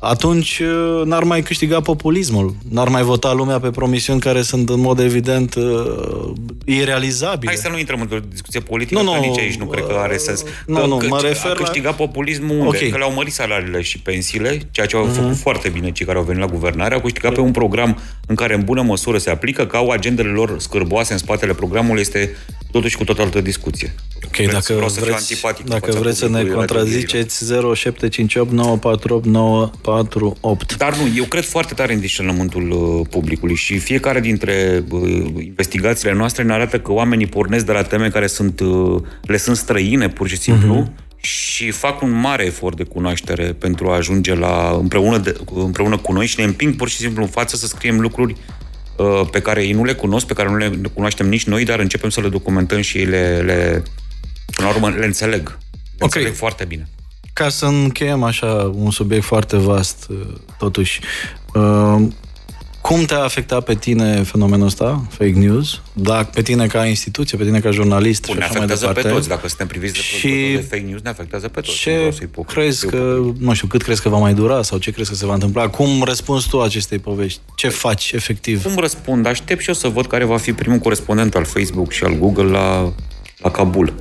atunci uh, n-ar mai câștiga populismul. N-ar mai vota lumea pe promisiuni care sunt în mod evident uh, irealizabile. Hai să nu intrăm într-o discuție politică, Nu, că nu, nici aici nu cred că are sens. nu, că, nu, că mă refer a la- câștigat populismul unde? Ok. Că le-au mărit salariile și pensiile, ceea ce au făcut foarte bine cei care au venit la guvernare, au câștigat pe un program în care în bună măsură se aplică, că au agendele lor scârboase în spatele programului, este totuși cu tot altă discuție. Ok, Vreți- dacă vreau să fiu vreți, antipatic în dacă fața vreți să ne publicului Radio contraziceți 0758 948 948. Dar nu, eu cred foarte tare în discernământul uh, publicului și fiecare dintre uh, investigațiile noastre ne arată că oamenii pornesc de la teme care sunt, uh, le sunt străine, pur și simplu, și fac un mare efort de cunoaștere pentru a ajunge la împreună, de, împreună cu noi și ne împing pur și simplu în față să scriem lucruri uh, pe care ei nu le cunosc, pe care nu le cunoaștem nici noi, dar începem să le documentăm și ei le, le până la urmă, le înțeleg. Le Ok. înțeleg foarte bine. Ca să încheiem așa un subiect foarte vast, uh, totuși, uh, cum te-a afectat pe tine fenomenul ăsta, fake news? Dacă pe tine ca instituție, pe tine ca jurnalist Bun, și ne așa mai afectează departe. pe toți. Dacă suntem priviți de Și producători de fake news, ne afectează pe toți. Nu Ce vreau să-i pop- crezi să-i că, pop- nu știu, cât crezi că va mai dura sau ce crezi că se va întâmpla? Cum răspunzi tu acestei povești? Ce faci efectiv? Cum răspund? Aștept și eu să văd care va fi primul corespondent al Facebook și al Google la, la Kabul.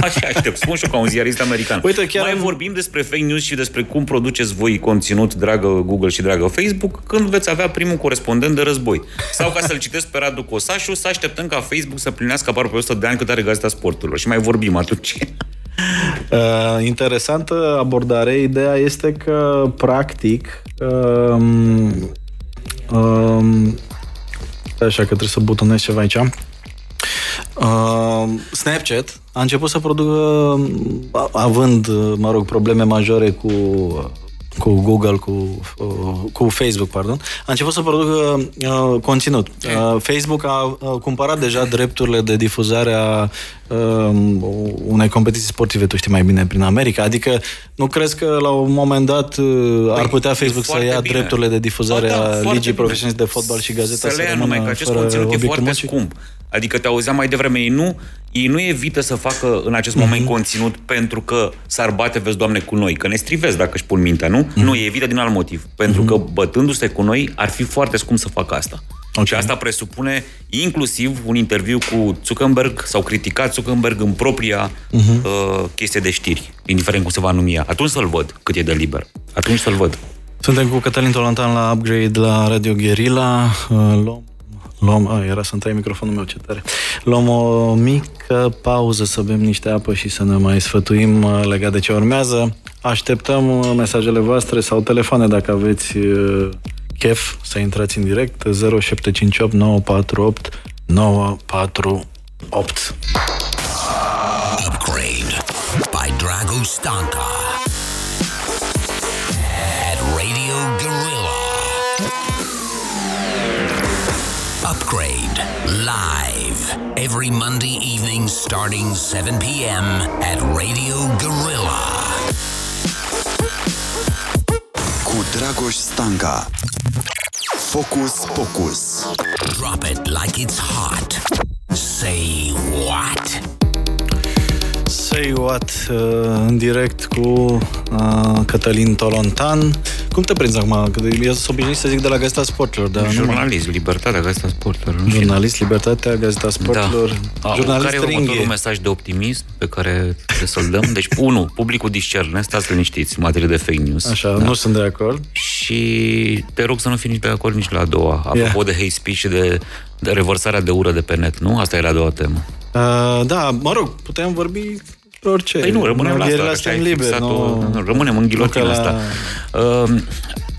Așa aștept. Spun și eu ca un ziarist american. Uite, chiar Mai am- vorbim despre fake news și despre cum produceți voi conținut, dragă Google și dragă Facebook, când veți avea primul corespondent de război. Sau ca să-l citesc pe Radu Cosașu, să așteptăm ca Facebook să plinească aproape 100 de ani cât are Gazeta Sporturilor. Și mai vorbim atunci. [LAUGHS] Uh, interesantă abordare. Ideea este că, practic, um, um, așa că trebuie să butonez ceva aici. Uh, Snapchat a început să producă, a- având, mă rog, probleme majore cu cu Google, cu, uh, cu Facebook, pardon, a început să producă uh, conținut. Uh, Facebook a uh, cumpărat deja drepturile de difuzare a uh, unei competiții sportive, tu știi mai bine, prin America. Adică nu crezi că la un moment dat uh, ar putea e Facebook să foarte ia bine. drepturile de difuzare Ba da, a foarte Ligii bine. Profesioniste de Fotbal și Gazeta să le ia rămână numai că acest fără conținut e obiectul foarte muncii? scump. Adică te auzeam mai devreme, ei nu, ei nu evită să facă în acest moment Mhm. conținut pentru că s-ar bate, vezi, Doamne, cu noi, că ne strivesc dacă își pun mintea, nu? Mhm. Nu, e evită din alt motiv. Pentru că bătându-se cu noi, ar fi foarte scump să facă asta. Ok. Și asta presupune inclusiv un interviu cu Zuckerberg sau criticat Zuckerberg în propria Mhm. uh, chestie de știri, indiferent cum se va numi ea. Atunci să-l văd cât e de liber. Atunci să-l văd. Suntem cu Cătălin Tolontan la Upgrade la Radio Guerilla. Uh, Luăm, luăm a, era să-mi tai microfonul meu, ce tare. Luăm o mică pauză să bem niște apă și să ne mai sfătuim uh, legat de ce urmează. Așteptăm uh, mesajele voastre sau telefoane dacă aveți uh, chef să intrați în direct 0758 948 948. Upgrade by Drago Stanka at Radio Gorilla. Upgrade live every Monday evening starting 7 p.m. at Radio Gorilla. Cu Dragoș Stanca Focus Pocus Drop it like it's hot. Say what? Say What uh, în direct cu uh, Cătălin Tolontan. Cum te prinzi acum? Că Eu sunt obișnuit să zic de la Gazeta Sporturilor, dar nu mai- Jurnalist, libertatea, Gazeta Sporturilor. nu știu. Jurnalist, Libertatea, Gazeta Sporturilor, Da. jurnalist care e următorul ringhe. mesaj de optimism pe care trebuie să-l dăm? Deci, [LAUGHS] unu, publicul discerne, stați liniștiți în materie de fake news. Așa, nu sunt de acord. Și te rog să nu fii nici de acord nici la a doua. Apropo Yeah. de hate speech și de, de revărsarea de ură de pe net, nu? Asta era a doua temă. Uh, da, mă rog, putem vorbi despre orice. Păi nu, rămânem la Gherila asta. că suntem așa ai liberi, fixat-o. nu... Nu, Rămânem în ghilotina Nu că asta. la- Uh,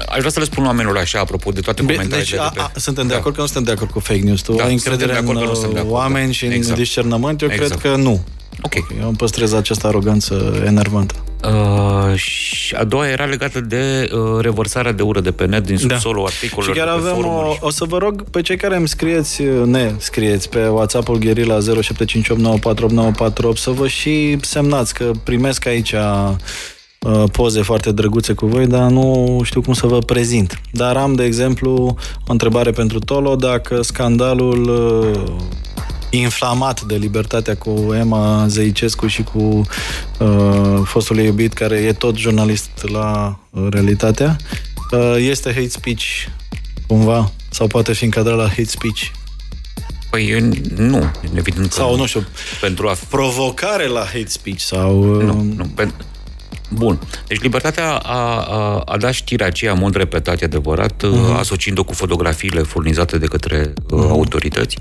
aș vrea să le spun oamenilor așa, apropo de toate Bine, comentariile Deci, a, de pe... a, suntem de Da. acord că nu suntem de acord cu fake news. Tu Da, ai suntem încredere de acord în că nu suntem de uh, acord, oameni da. și în Exact. discernământ? Eu Exact. cred că nu. Ok. Eu îmi păstrez această aroganță enervantă. Uh, și a doua era legată de uh, revărsarea de ură de pe net din subsolul Și articolelor chiar de pe avem o, forumuri. o să vă rog pe cei care îmi scrieți, ne scrieți pe WhatsApp-ul Gherila 0758948948 să vă și semnați că primesc aici uh, poze foarte drăguțe cu voi, dar nu știu cum să vă prezint. Dar am, de exemplu, o întrebare pentru Tolo, dacă scandalul uh, inflamat de libertatea cu Emma Zeicescu și cu uh, fostul ei iubit, care e tot jurnalist la uh, Realitatea, uh, este hate speech cumva? Sau poate fi încadrat la hate speech? Păi eu, nu, evident că Sau, nu știu, Pentru a provocare la hate speech sau... uh, Nu, nu. Pen... Bun. Deci Libertatea a, a, a dat știrea aceea în mod repetat, e adevărat, uh-huh. asociind-o cu fotografiile furnizate de către uh, autorități,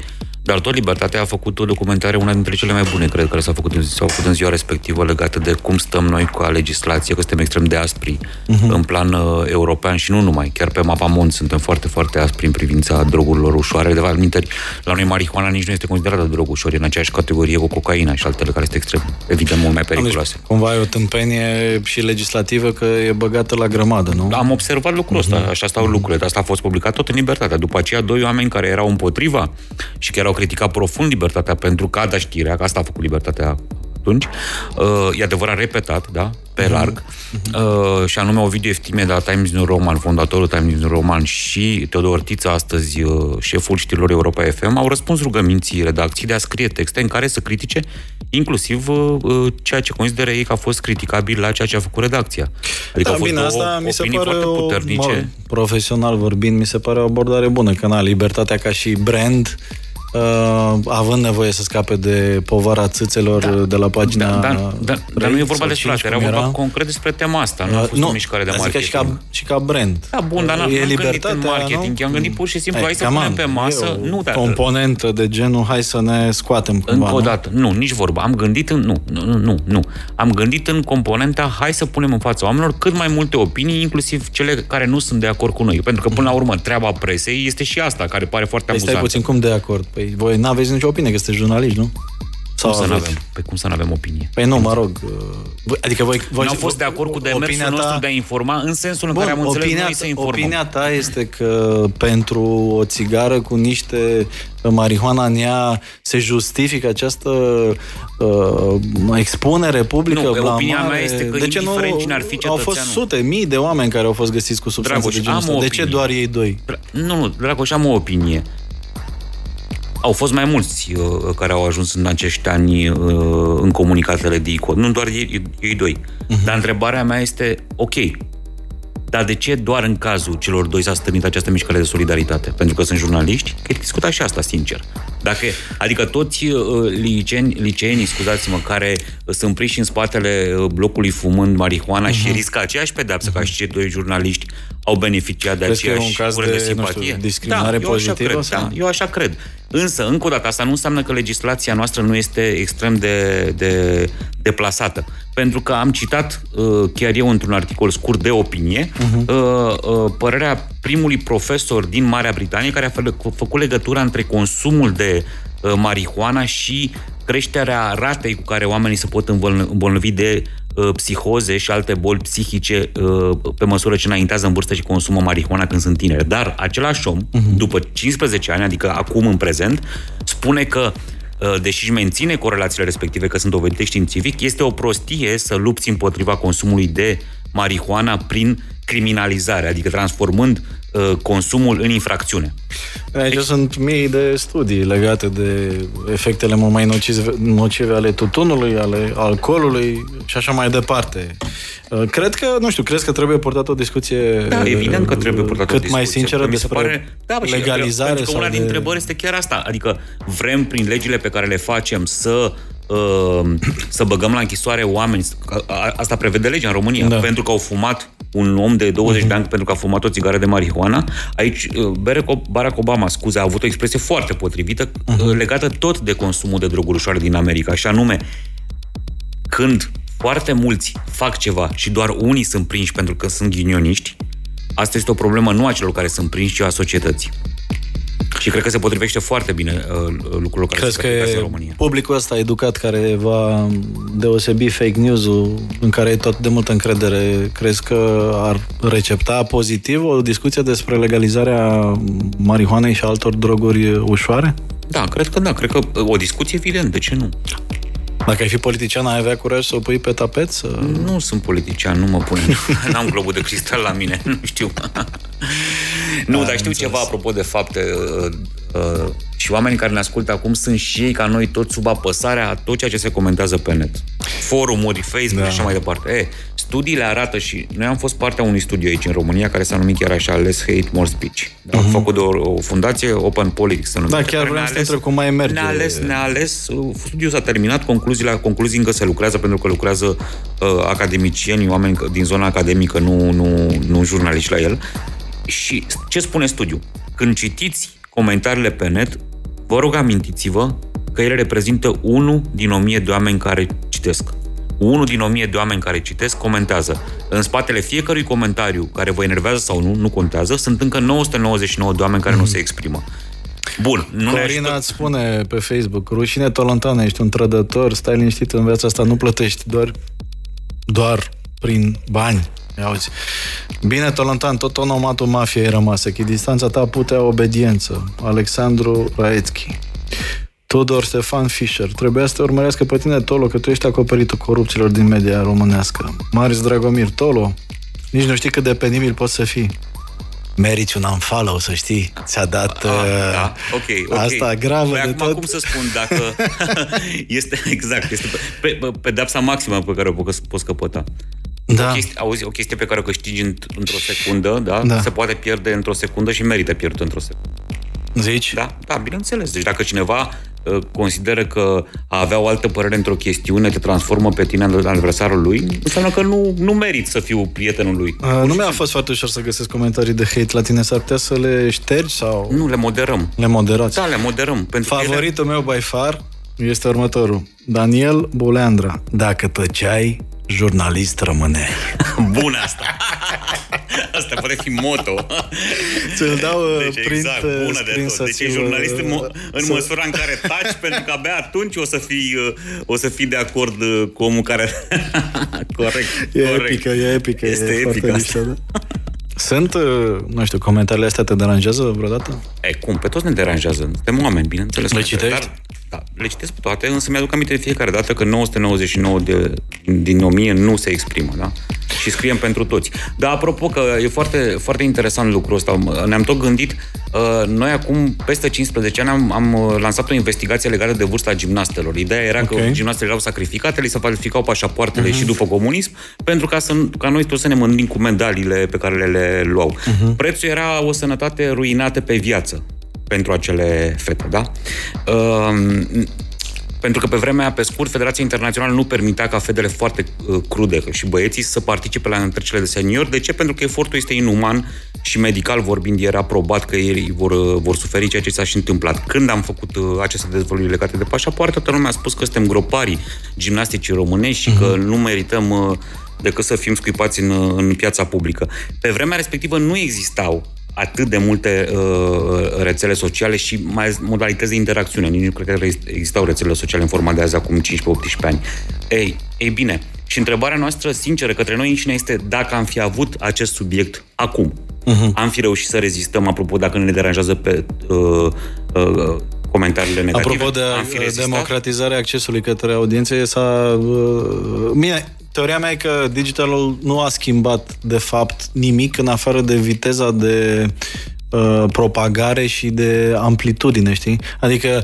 dar tot Libertatea a făcut o documentare, una dintre cele mai bune, cred, care s-a făcut în, s-au făcut în ziua respectivă, legată de cum stăm noi cu a legislație, că suntem extrem de aspri uh-huh. în plan uh, european și nu numai, chiar pe mapamont suntem foarte, foarte aspri în privința drogurilor ușoare. De fapt, minteri, la noi marihuana nici nu este considerată drog ușor, e în aceeași categorie cu cocaina și altele care sunt extrem, evident, mult mai periculoase. Deci, cumva e o tâmpenie și legislativă că e băgată la grămadă, nu? Am observat lucrul ăsta, așa stau lucrurile. Asta a fost publicat tot în Libertatea. După aceea, doi oameni care erau împotriva și care au criticat profund Libertatea pentru că a dat știrea, că asta a făcut Libertatea atunci. Uh, e adevărat repetat, da, pe mhm. larg. Uh, și anume Ovidiu Eftime de la Times New Roman, fondatorul Times New Roman și Teodor Tiță, astăzi uh, șeful știrilor Europa FM, au răspuns rugăminții redacției de a scrie texte în care să critique inclusiv uh, uh, ceea ce consideră ei că a fost criticabil la ceea ce a făcut redacția. Adică da, au fost bine, asta mi se pare o, puternice. Mă, profesional vorbind, mi se pare o abordare bună, că na, libertatea ca și brand uh, având nevoie să scape de povara țâțelor da. de la pagina... Da, da, da, dar nu e vorba despre asta, era vorba concret despre tema asta, nu a fost nu, o mișcare de marketing. Și ca, și ca brand. Da, bun, dar n-am gândit în marketing, nu? am gândit pur și simplu, hai, hai să punem pe masă... Nu, dar, componentă de genul, hai să ne scoatem cumva, Încă o dată, nu, nici vorba. Am gândit în... Nu, nu, nu, nu. Am gândit în componenta, hai să punem în fața oamenilor cât mai multe opinii, inclusiv cele care nu sunt de acord cu noi. Pentru că, până la urmă, treaba presei este și asta, care pare foarte amuzantă. Stai puțin, cum de acord? Păi voi n-aveți nicio opinie, că sunteți jurnaliști, nu? Sau cum să nu avem? Pe cum să nu avem opinie? Păi nu, mă rog. Uh, adică voi... voi nu au fost de acord cu demersul ta... nostru de a informa în sensul în Bun, care am înțeles opinia, noi să informăm. Opinia ta este că pentru o țigară cu niște marihuana în ea se justifică această uh, expunere publică, nu, blamare. opinia mea este că de ce nu cine ar fi au fost sute, mii de oameni care au fost găsiți cu substanțe Dragoș, de genul ăsta. De ce doar ei doi? Nu, nu, Dragoș, am o opinie. Au fost mai mulți uh, care au ajuns în acești ani uh, în comunicatele de ICO, nu doar ei, ei doi. Uh-huh. Dar întrebarea mea este, ok, dar de ce doar în cazul celor doi s-a stârnit această mișcare de solidaritate? Pentru că sunt jurnaliști? Că discuta și asta, sincer. Dacă, adică toți uh, liceeni, liceenii, scuzați-mă, care sunt prinși în spatele uh, blocului fumând marihuana uh-huh. și mhm. riscă aceeași pedeapsă uh-huh. ca și cei doi jurnaliști, au beneficiat de Crezi aceeași că e un caz de, de simpatie? Știu, discriminare da, pozitivă? Eu așa, cred, da, eu așa cred. Însă, încă o dată, asta nu înseamnă că legislația noastră nu este extrem de, de deplasată. Pentru că am citat uh, chiar eu într-un articol scurt de opinie uh-huh. uh, uh, părerea primului profesor din Marea Britanie care a fă, făcut legătura între consumul de uh, marihuana și creșterea ratei cu care oamenii se pot îmbolnăvi de uh, psihoze și alte boli psihice uh, pe măsură ce înaintează în vârstă și consumă marihuana când sunt tineri. Dar același om, uh-huh. după 15 ani, adică acum în prezent, spune că uh, deși își menține corelațiile respective, că sunt dovedite științific, este o prostie să lupți împotriva consumului de marihuana prin criminalizare, adică transformând uh, consumul în infracțiune. Aici deci... sunt mii de studii legate de efectele mult mai nocive, nocive ale tutunului, ale alcoolului și așa mai departe. Uh, cred că, nu știu, crezi că trebuie purtat o discuție Da, evident că trebuie purtat cât o discuție. mai sinceră despre pare, da, legalizare. Pentru că una din de... întrebări este chiar asta. Adică vrem prin legile pe care le facem să uh, să băgăm la închisoare oameni, asta prevede legea în România, da. pentru că au fumat un om de 20 uh-huh. de ani pentru că a fumat o țigară de marihuana. Aici uh, Barack Obama, scuze, a avut o expresie foarte potrivită uh-huh. legată tot de consumul de droguri ușoare din America, și anume când foarte mulți fac ceva și doar unii sunt prinși pentru că sunt ghinioniști, asta este o problemă nu a celor care sunt prinși, ci a societății. Și cred că se potrivește foarte bine uh, lucrul care Crezi se că în România. publicul ăsta educat care va deosebi fake news-ul în care e tot de multă încredere, crezi că ar recepta pozitiv o discuție despre legalizarea marihuanei și altor droguri ușoare? Da, cred că da. Cred că o discuție, evident, de ce nu? Dacă ai fi politician, ai avea curaj să o pui pe tapet? Să... Nu sunt politician, nu mă pun. [LAUGHS] N-am globul de cristal la mine, [LAUGHS] nu știu. [LAUGHS] nu, da, dar știu ceva apropo de fapte. Uh, uh, și oamenii care ne ascultă acum sunt și ei ca noi toți sub apăsarea a tot ceea ce se comentează pe net. Forumuri, Facebook da. și așa mai departe. E, studiile arată și noi am fost partea unui studiu aici în România care s-a numit chiar așa Less Hate, More Speech. Uh-huh. Am făcut o, o fundație Open Politics. Să da, chiar vreau să întreb cum mai merge. Ne-a ales, ne-a ales, uh, studiul s-a terminat, concluziile, concluzii încă se lucrează pentru că lucrează uh, academicieni, oameni din zona academică, nu, nu, nu jurnaliști la el. Și ce spune studiul? Când citiți comentariile pe net, vă rog amintiți-vă că ele reprezintă unul din o mie de oameni care citesc. Unul din o mie de oameni care citesc comentează. În spatele fiecărui comentariu care vă enervează sau nu, nu contează, sunt încă 999 de oameni care mm. nu se exprimă. Bun. Nu Corina îți spune pe Facebook, rușine tolontană, ești un trădător, stai liniștit în viața asta, nu plătești, doar, doar prin bani. Auzi. Bine, Tolontan, tot onomatul mafiei rămasă. Chi distanța ta putea obediență. Alexandru Raetski. Tudor Stefan Fischer. Trebuia să te urmărească pe tine, Tolo, că tu ești acoperitul corupților din media românească. Marius Dragomir, Tolo, nici nu știi cât de penibil poți să fii. Meriți un unfollow, să știi. Ți-a dat Ah, uh, da, ok, ok. asta gravă Păi de acum tot. cum să spun dacă [LAUGHS] este exact, este pe, pe, pedepsa maximă pe care o poți, poți căpăta. Da. O chestie, auzi, o chestie pe care o câștigi în, într-o secundă, da? Da. Se poate pierde într-o secundă și merită pierdut într-o secundă. Zici? Da, da, bineînțeles. Deci dacă cineva uh, consideră că a avea o altă părere într-o chestiune te transformă pe tine în adversarul lui, înseamnă că nu, nu merit să fiu prietenul lui. Uh, nu mi-a fost foarte ușor să găsesc comentarii de hate la tine. S-ar putea să le ștergi sau Nu, le moderăm. le moderați? Da, le moderăm. Pentru că ele- Favoritul meu by far este următorul. Daniel Buleandra. Dacă tăceai, jurnalist rămâne. [LAUGHS] Bună asta! Asta poate fi moto. Ți-l dau uh, Deci print, exact, uh, bună de screen tot. să Deci e ți-l, jurnalist în, mo- uh, în să- măsura în care taci, [LAUGHS] pentru că abia atunci o să fii, uh, o să fii de acord uh, cu omul care... [LAUGHS] corect, E corect. epică, e epică. Este e epic foarte asta. mișto, da? Sunt, uh, nu știu, comentariile astea te deranjează vreodată? E, cum? Pe toți ne deranjează. Suntem oameni, bineînțeles. Le că- citești? Dar, da, le citesc pe toate, însă mi-aduc aminte de fiecare dată că 999 de, din 1000 nu se exprimă, da? Și scriem pentru toți. Dar apropo că e foarte, foarte interesant lucrul ăsta, ne-am tot gândit, uh, noi acum peste 15 ani am, am uh, lansat o investigație legată de vârsta gimnastelor. Ideea era că Ok. gimnastele erau sacrificate, li se falsificau pașapoartele și după comunism, pentru ca, să, ca noi toți să ne mândim cu medaliile pe care le, le luau. Prețul era o sănătate ruinată pe viață pentru acele fete, da? Um, pentru că pe vremea aia, pe scurt, Federația Internațională nu permitea ca fetele foarte uh, crude și băieții să participe la întrecerile de seniori. De ce? Pentru că efortul este inuman și medical vorbind era probat că ei vor, uh, vor suferi ceea ce s-a și întâmplat. Când am făcut uh, aceste dezvăluiri legate de pașapoarte, toată lumea a spus că suntem groparii gimnasticii românești și că nu merităm uh, decât să fim scuipați în, uh, în piața publică. Pe vremea respectivă nu existau atât de multe uh, rețele sociale și mai ales modalități de interacțiune. Nici nu cred că existau rețele sociale în forma de azi acum 15-18 ani. Ei, ei bine, și întrebarea noastră sinceră către noi înșine este dacă am fi avut acest subiect acum. Uh-huh. Am fi reușit să rezistăm, apropo, dacă ne deranjează pe uh, uh, comentariile negative. Apropo de am fi rezistat? democratizarea accesului către audiențe, s-a... uh, Mine, teoria mea e că digitalul nu a schimbat, de fapt, nimic în afară de viteza de uh, propagare și de amplitudine, știi? Adică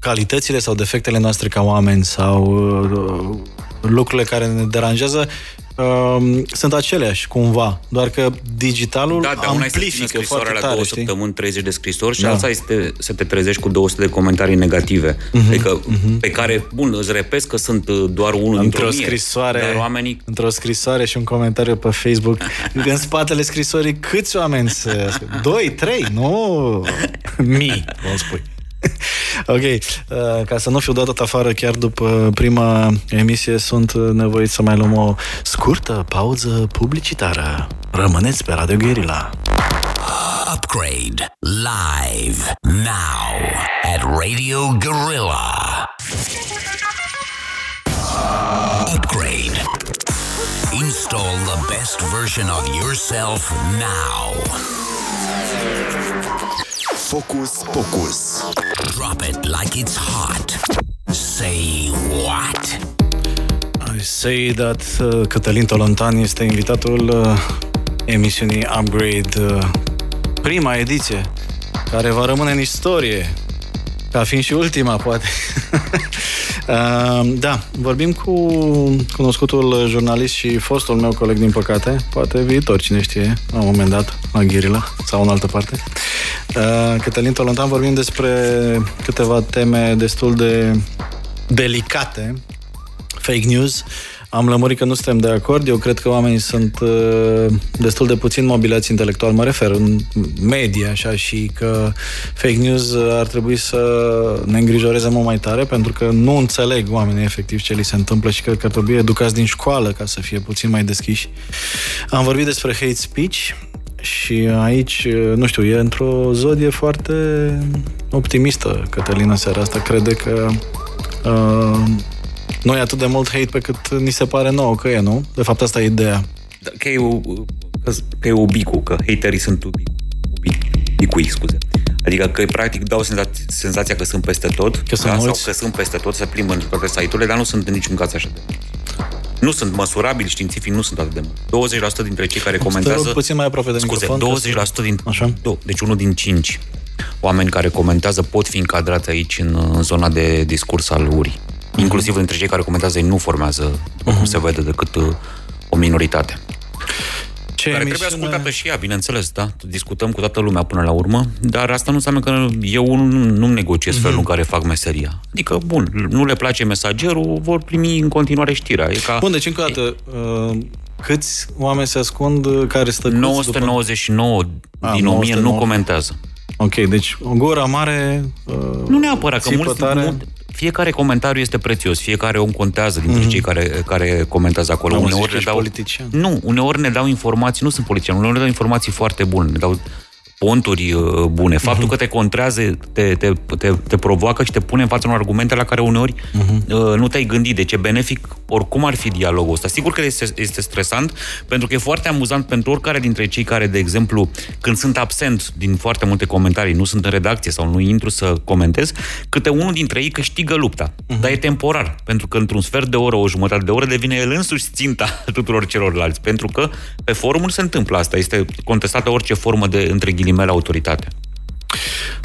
calitățile sau defectele noastre ca oameni sau uh, lucrurile care ne deranjează uh, sunt aceleași, cumva. Doar că digitalul Da, dar una este să țină amplifică scrisoarea foarte la tare, două știi? săptămâni, 30 de scrisori și Da. alta este să te trezești cu 200 de comentarii negative. Mhm, Adică, pe care, bun, îți repezi că sunt uh, doar unul dintr-o într-o mie, scrisoare, dar oamenii într-o scrisoare și un comentariu pe Facebook. [LAUGHS] în spatele scrisorii câți oameni se... Doi, trei, nu [LAUGHS] mii, vom spui. [LAUGHS] ok, uh, ca să nu fiu dat tot afară chiar după prima emisie, sunt nevoit să mai luăm o scurtă pauză publicitară. Rămâneți pe Radio Guerilla. Upgrade live now at Radio Gorilla. Upgrade. Install the best version of yourself now. Focus Pocus. Drop it like it's hot. Say what? I say that uh, Cătălin Tolontan este invitatul uh, emisiunii Upgrade, uh, prima ediție, care va rămâne în istorie, ca fiind și ultima, poate. [LAUGHS] uh, da, vorbim cu cunoscutul jurnalist și fostul meu coleg, din păcate, poate viitor, cine știe, la un moment dat, la Ghirila sau în altă parte. Uh, Cătălin Tolontan, vorbim despre câteva teme destul de delicate, fake news. Am lămurit că nu suntem de acord. Eu cred că oamenii sunt uh, destul de puțin mobilați intelectual, mă refer în media, așa, și că fake news ar trebui să ne îngrijoreze mult mai tare, pentru că nu înțeleg oamenii efectiv ce li se întâmplă și cred că ar trebui educați din școală ca să fie puțin mai deschiși. Am vorbit despre hate speech și aici, nu știu, e într-o zodie foarte optimistă Cătălina seara asta. Crede că uh, nu e atât de mult hate pe cât ni se pare nouă că e, nu? De fapt, asta e ideea. Da, Că e, u- că, că e ubicu, că haterii sunt ubic, ubic, ubicui, scuze. Adică că practic dau senzația, senzația că sunt peste tot, Că sunt da, sau mulți. că sunt peste tot, să plimbă în toate site-urile, dar nu sunt în niciun caz așa de mulți. Nu sunt măsurabili științific, nu sunt atât de mulți. 20% dintre cei care Te rog comentează... puțin mai aproape de Scuze, microfon. 20% din... Așa. Do, deci unul din cinci oameni care comentează pot fi încadrați aici în, în zona de discurs al urii. Inclusiv dintre cei care comentează ei nu formează, după cum se vede, decât uh, o minoritate. Ce Care trebuie ascultată și ea, bineînțeles, da? Discutăm cu toată lumea până la urmă, dar asta nu înseamnă că eu nu, nu negociez felul în care fac meseria. Adică, bun, nu le place mesagerul, vor primi în continuare știrea. E ca Bun, deci încă o dată, uh, câți oameni se ascund uh, care stă câți 999 A, din 1000 nu 999. comentează. După... Ok, deci o gură mare... Uh, Nu neapărat, că țipă mulți, tare. mult, fiecare comentariu este prețios, fiecare om contează dintre mm-hmm. cei care, care comentează acolo. Am zis uneori că ne ești dau, politician. Nu, uneori ne dau informații, nu sunt politician, uneori ne dau informații foarte bune, ne dau ponturi uh, bune. Faptul uh-huh. că te contrează, te, te, te, te provoacă și te pune în fața unor argumente la care uneori uh-huh. uh, nu te-ai gândit. Deci e benefic oricum ar fi dialogul ăsta. Sigur că este, este stresant, pentru că e foarte amuzant pentru oricare dintre cei care, de exemplu, când sunt absent din foarte multe comentarii, nu sunt în redacție sau nu intru să comentez, câte unul dintre ei câștigă lupta. Uh-huh. Dar e temporar, pentru că într-un sfert de oră, o jumătate de oră, devine el însuși ținta [LAUGHS] tuturor celorlalți. Pentru că pe forumul se întâmplă asta. Este contestată orice formă de, între ghilimele, autoritate.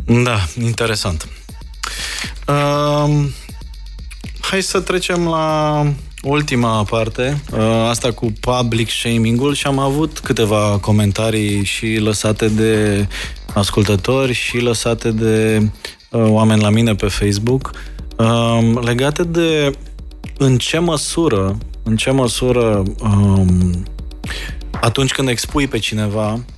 Da, interesant. Uh, hai să trecem la ultima parte, uh, asta cu public shaming-ul și am avut câteva comentarii și lăsate de ascultători și lăsate de uh, oameni la mine pe Facebook uh, legate de în ce măsură, în ce măsură um, atunci când expui pe cineva Uh,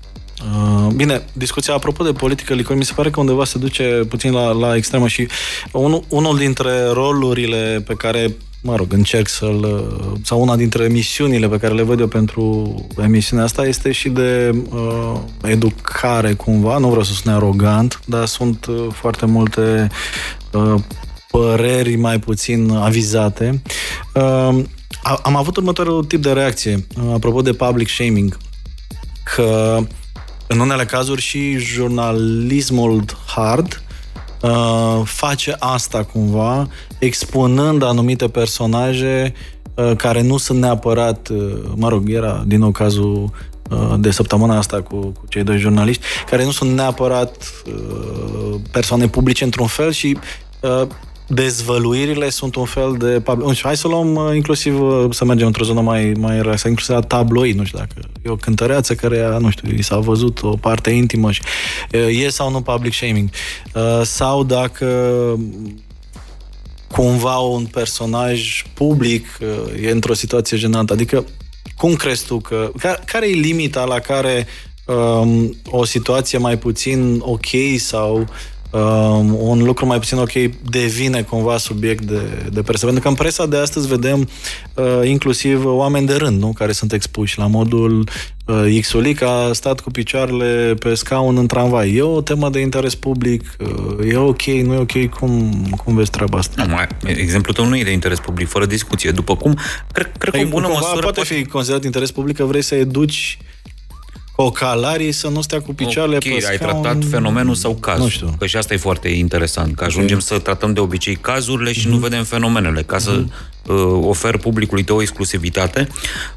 bine, discuția apropo de politică licor, mi se pare că undeva se duce puțin la, la extremă și unul, unul dintre rolurile pe care, mă rog, încerc să-l... sau una dintre misiunile pe care le văd eu pentru emisiunea asta este și de uh, educare cumva, nu vreau să sun arogant, dar sunt uh, foarte multe uh, păreri mai puțin avizate. Uh, a- am avut următorul tip de reacție, uh, apropo de public shaming, că în unele cazuri și jurnalismul hard uh, face asta cumva, expunând anumite personaje uh, care nu sunt neapărat, uh, mă rog, era din nou cazul uh, de săptămâna asta cu, cu cei doi jurnaliști, care nu sunt neapărat uh, persoane publice într-un fel și uh, dezvăluirile sunt un fel de... pub- Și hai să luăm uh, inclusiv, uh, să mergem într-o zonă mai, mai relaxată, inclusiv la tabloid, nu știu dacă e o cântăreață care, nu știu, i s-a văzut o parte intimă și uh, e sau nu public shaming. Uh, Sau dacă cumva un personaj public uh, e într-o situație jenantă. Adică, cum crezi tu că... Care, care e limita la care um, o situație mai puțin ok sau um, un lucru mai puțin ok devine cumva subiect de, de presă? Pentru că în presa de astăzi vedem uh, inclusiv oameni de rând, nu? Care sunt expuși la modul uh, Xulic a stat cu picioarele pe scaun în tramvai. E o temă de interes public? Uh, e ok? Nu e ok? Cum, cum vezi treaba asta? Nu, mai, exemplul tău nu e de interes public, fără discuție. După cum, cred, cred că Păi, o bună cumva măsură poate fi considerat interes public că vrei să educi cocalarii să nu stea cu picioarele Ok, pe ai scaun. tratat fenomenul sau cazul. Nu știu. Că și asta e foarte interesant, că ajungem să tratăm de obicei cazurile și nu Mhm. vedem fenomenele, ca să uh, ofer publicului tău o exclusivitate.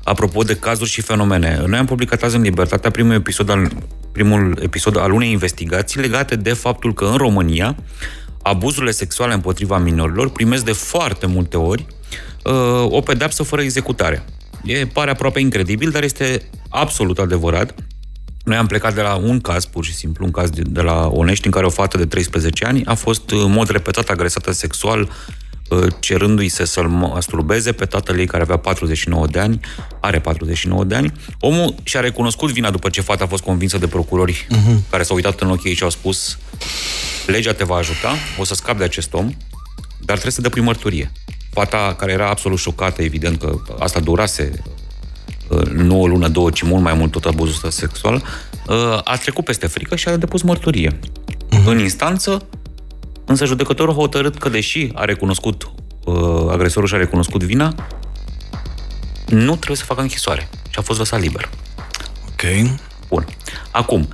Apropo de cazuri și fenomene, noi am publicat azi în Libertatea primul episod al, primul episod al unei investigații legate de faptul că în România abuzurile sexuale împotriva minorilor primesc de foarte multe ori uh, o pedapsă fără executare. E, pare aproape incredibil, dar este absolut adevărat. Noi am plecat de la un caz, pur și simplu, un caz de, de la Onești, în care o fată de 13 ani a fost în mod repetat agresată sexual, uh, cerându-i să să-l masturbeze pe tatăl ei care avea 49 de ani, are 49 de ani. Omul și-a recunoscut vina după ce fata a fost convinsă de procurori uh-huh. care s-au uitat în ochii ei și au spus legea te va ajuta, o să scapi de acest om, dar trebuie să dă prin mărturie. Fata, care era absolut șocată, evident că asta durase uh, nu o lună, două, ci mult mai mult tot abuzul ăsta sexual, uh, a trecut peste frică și a depus mărturie. În instanță, însă judecătorul a hotărât că, deși a recunoscut, uh, agresorul și-a recunoscut vina, nu trebuie să facă închisoare și a fost lăsat liber. Ok. Bun. Acum,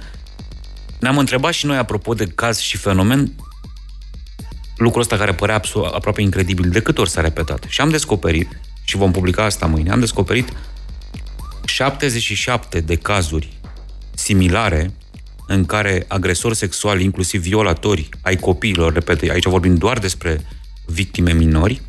ne-am întrebat și noi, apropo de caz și fenomen, lucrul ăsta care părea aproape incredibil, de câte ori s-a repetat. Și am descoperit, și vom publica asta mâine, am descoperit 77 de cazuri similare în care agresori sexuali, inclusiv violatori ai copiilor, repete, aici vorbim doar despre victime minori,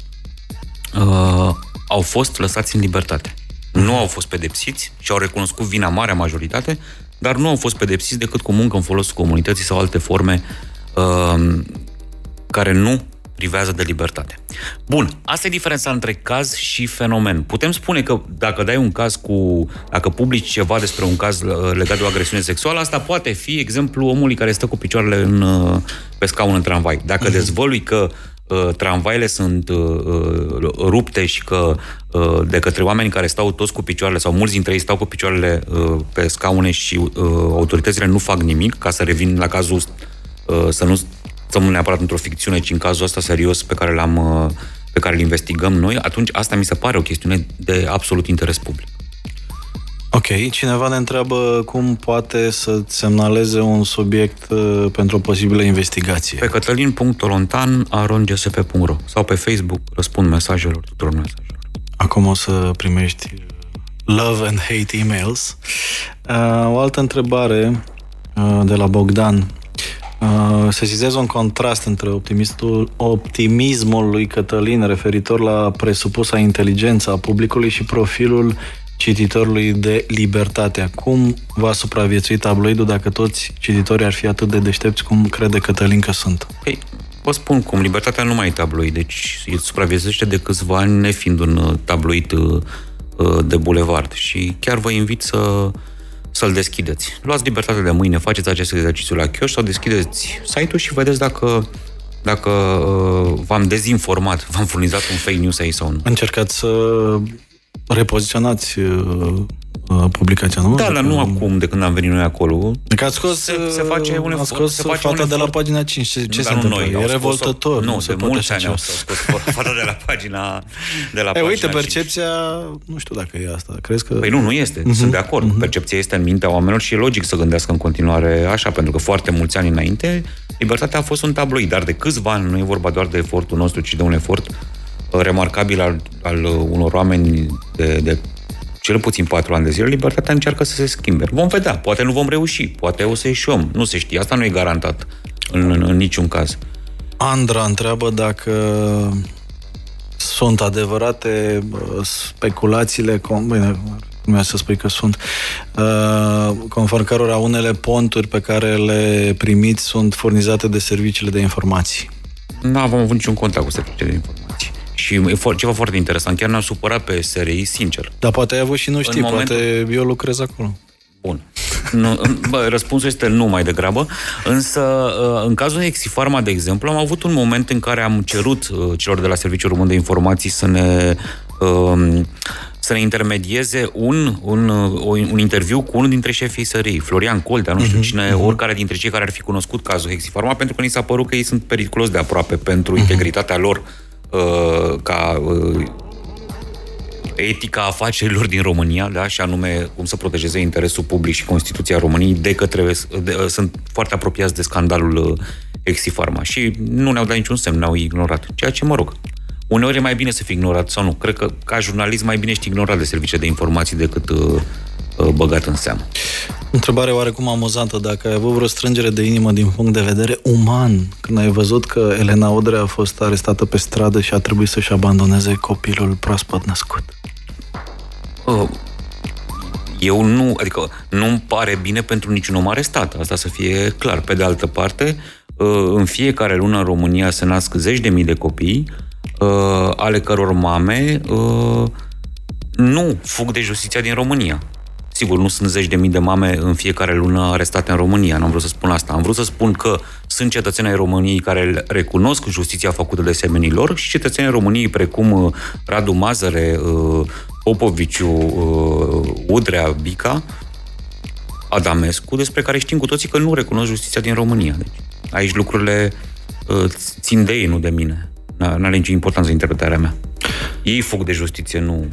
uh, au fost lăsați în libertate. Nu au fost pedepsiți și au recunoscut vina marea majoritate, dar nu au fost pedepsiți decât cu muncă în folosul comunității sau alte forme uh, care nu privează de libertate. Bun, asta e diferența între caz și fenomen. Putem spune că dacă dai un caz cu, dacă publici ceva despre un caz uh, legat de o agresiune sexuală, asta poate fi exemplu omului care stă cu picioarele în, uh, pe scaun în tramvai. Dacă uh-huh. dezvălui că uh, tramvaile sunt uh, uh, rupte și că uh, de către oameni care stau toți cu picioarele sau mulți dintre ei stau cu picioarele uh, pe scaune și uh, autoritățile nu fac nimic, ca să revin la cazul uh, să nu stăm neapărat într-o ficțiune, ci în cazul ăsta serios pe care l-am uh, pe care îl investigăm noi, atunci asta mi se pare o chestiune de absolut interes public. Ok, cineva ne întreabă cum poate să semnaleze un subiect uh, pentru o posibilă investigație. Pe cătălin.tolontan.gsp.ro sau pe Facebook răspund mesajelor tuturor mesajelor. Acum o să primești love and hate emails. Uh, o altă întrebare uh, de la Bogdan. Uh, se zizează un contrast între optimistul, optimismul lui Cătălin referitor la presupusa inteligență a publicului și profilul cititorului de libertate. Cum va supraviețui tabloidul dacă toți cititorii ar fi atât de deștepți cum crede Cătălin că sunt? Păi, vă spun cum, libertatea nu mai e tabloid, deci el supraviețuiește de câțiva ani nefiind un uh, tabloid uh, de bulevard și chiar vă invit să să-l deschideți. Luați libertatea de mâine, faceți acest exercițiu la chioș sau deschideți site-ul și vedeți dacă dacă uh, v-am dezinformat, v-am furnizat un fake news aici sau nu. Încercați să repoziționați uh, Uh, publicația, nu? Da, dar nu acum, de când am venit noi acolo. Că ați scos, se, se face un efort. scos se face fata de la pagina 5. Ce, ce se întâmplă? Noi, e revoltător. Nu, nu se de mulți ani au scos [LAUGHS] fata de la pagina de la Ei, uite, percepția, 5. nu știu dacă e asta. Crezi că... Păi nu, nu este. Uh-huh. Sunt de acord. Uh-huh. Percepția este în mintea oamenilor și e logic să gândească în continuare așa, pentru că foarte mulți ani înainte, libertatea a fost un tabloid, dar de câțiva ani nu e vorba doar de efortul nostru, ci de un efort uh, remarcabil al, al unor oameni de, de cel puțin patru ani de zile, libertatea încearcă să se schimbe. Vom vedea, poate nu vom reuși, poate o să ieșim, nu se știe, asta nu e garantat în, în, în niciun caz. Andra întreabă dacă sunt adevărate speculațiile, bine, nu să spui că sunt, uh, conform cărora unele ponturi pe care le primiți sunt furnizate de serviciile de informații. Nu avem avut niciun contact cu serviciile de informații. Și e for, ceva foarte interesant. Chiar ne-am supărat pe SRI, sincer. Dar poate ai avut și nu știi, momentul... poate eu lucrez acolo. Bun. Nu, bă, răspunsul este nu mai degrabă, însă uh, în cazul Exifarma, de exemplu, am avut un moment în care am cerut uh, celor de la Serviciul Român de Informații să ne um, să ne intermedieze un, un, un interviu cu unul dintre șefii SRI, Florian Coltea, nu știu uh-huh, cine, uh-huh. oricare dintre cei care ar fi cunoscut cazul Hexifarma, pentru că ni s-a părut că ei sunt periculos de aproape pentru uh-huh. integritatea lor Uh, ca uh, etica afacerilor din România, da, și anume cum să protejeze interesul public și Constituția României de către, de, uh, sunt foarte apropiați de scandalul Exifarma și nu ne-au dat niciun semn, ne-au ignorat. Ceea ce, mă rog, uneori e mai bine să fii ignorat sau nu. Cred că ca jurnalist mai bine ești ignorat de servicii de informații decât uh, băgat în seamă. Întrebare oarecum amuzantă, dacă ai avut vreo strângere de inimă din punct de vedere uman, când ai văzut că Elena Odrea a fost arestată pe stradă și a trebuit să-și abandoneze copilul proaspăt născut? Eu nu, adică nu-mi pare bine pentru niciun om arestat, asta să fie clar. Pe de altă parte, în fiecare lună în România se nasc zeci de mii de copii, ale căror mame nu fug de justiția din România. Sigur, nu sunt zeci de mii de mame în fiecare lună arestate în România, n-am vrut să spun asta. Am vrut să spun că sunt cetățeni ai României care recunosc justiția făcută de semenii lor și cetățeni ai României precum uh, Radu Mazăre, uh, Popoviciu, uh, Udrea, Bica, Adamescu, despre care știm cu toții că nu recunosc justiția din România. Deci, aici lucrurile țin de ei, nu de mine. N-are nicio importanță interpretarea mea. Ei fug de justiție, nu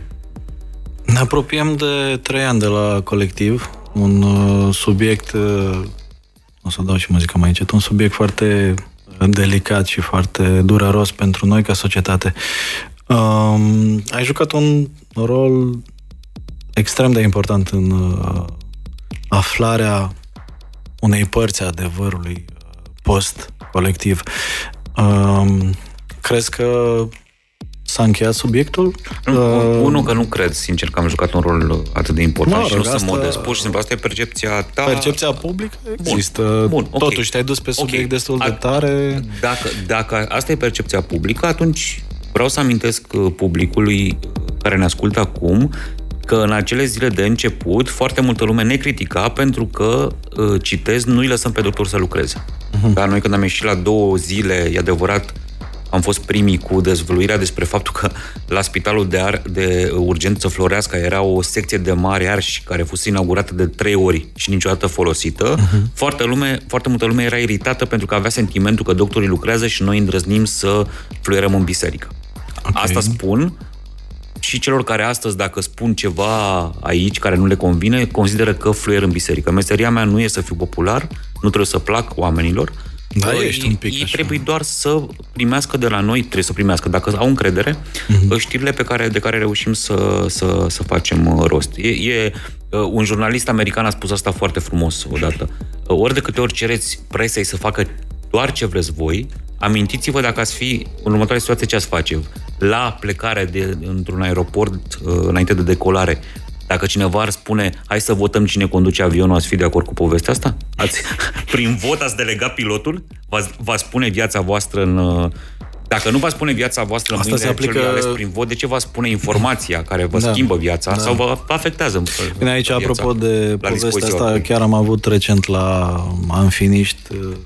ne apropiem de trei ani de la colectiv, un uh, subiect uh, o să dau și muzica mai încet, un subiect foarte delicat și foarte dureros pentru noi ca societate. Um, ai jucat un rol extrem de important în uh, aflarea unei părți a adevărului uh, post-colectiv. Um, crezi că S-a încheiat subiectul? Uh, Unul că nu cred, sincer, că am jucat un rol atât de important mă, și nu asta... sunt modest. Pur și simplu, asta e percepția ta. Percepția publică există. Bun, Bun okay. Totuși, te-ai dus pe subiect okay. destul de tare. Dacă, dacă asta e percepția publică, atunci vreau să amintesc uh, publicului care ne ascultă acum că în acele zile de început foarte multă lume ne critica pentru că, uh, citez, nu îi lăsăm pe doctor să lucreze. Uh-huh. Dar noi când am ieșit la două zile, e adevărat, am fost primii cu dezvăluirea despre faptul că la spitalul de, ar, de urgență Floreasca era o secție de mari arși care fusese inaugurată de trei ori și niciodată folosită. Uh-huh. Foarte, lume, foarte multă lume era iritată pentru că avea sentimentul că doctorii lucrează și noi îndrăznim să fluierăm în biserică. Okay. Asta spun și celor care astăzi, dacă spun ceva aici care nu le convine, consideră că fluier în biserică. Meseria mea nu e să fiu popular, nu trebuie să plac oamenilor, da, ei, ești un pic ei așa. trebuie doar să primească de la noi, trebuie să primească, dacă au încredere, uh-huh. știrile pe care, de care reușim să, să, să facem uh, rost. E, e, uh, un jurnalist american a spus asta foarte frumos odată. Uh, ori de câte ori cereți presei să facă doar ce vreți voi, amintiți-vă dacă ați fi în următoarea situație ce ați face. La plecare de, într-un aeroport înainte de decolare, dacă cineva ar spune, hai să votăm cine conduce avionul, ați fi de acord cu povestea asta? Ați, [LAUGHS] prin vot ați delegat pilotul? Va, va spune viața voastră în... Uh, dacă nu va spune viața voastră în Asta se aplică... ales prin vot, de ce va spune informația care vă da. schimbă viața da. sau vă afectează Bine, aici, apropo de povestea asta, chiar am avut recent la Anfiniști uh,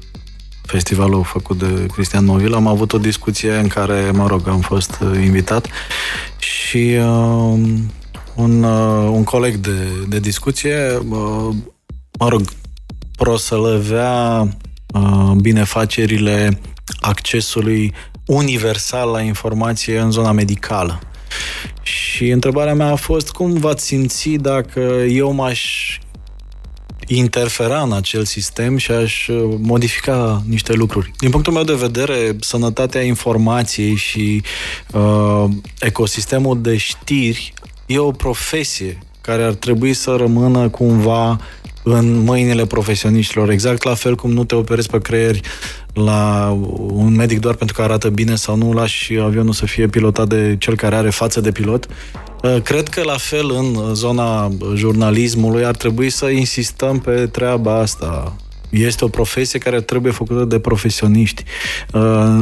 festivalul făcut de Cristian Novil, am avut o discuție în care, mă rog, am fost uh, invitat și uh, un, uh, un coleg de, de discuție, uh, mă rog, proslăvea uh, binefacerile accesului universal la informație în zona medicală. Și întrebarea mea a fost cum v-ați simți dacă eu m-aș interfera în acel sistem și aș uh, modifica niște lucruri. Din punctul meu de vedere, sănătatea informației și uh, ecosistemul de știri e o profesie care ar trebui să rămână cumva în mâinile profesioniștilor, exact la fel cum nu te operezi pe creieri la un medic doar pentru că arată bine sau nu lași avionul să fie pilotat de cel care are față de pilot. Uh, cred că la fel în zona jurnalismului ar trebui să insistăm pe treaba asta. Este o profesie care trebuie făcută de profesioniști. Uh,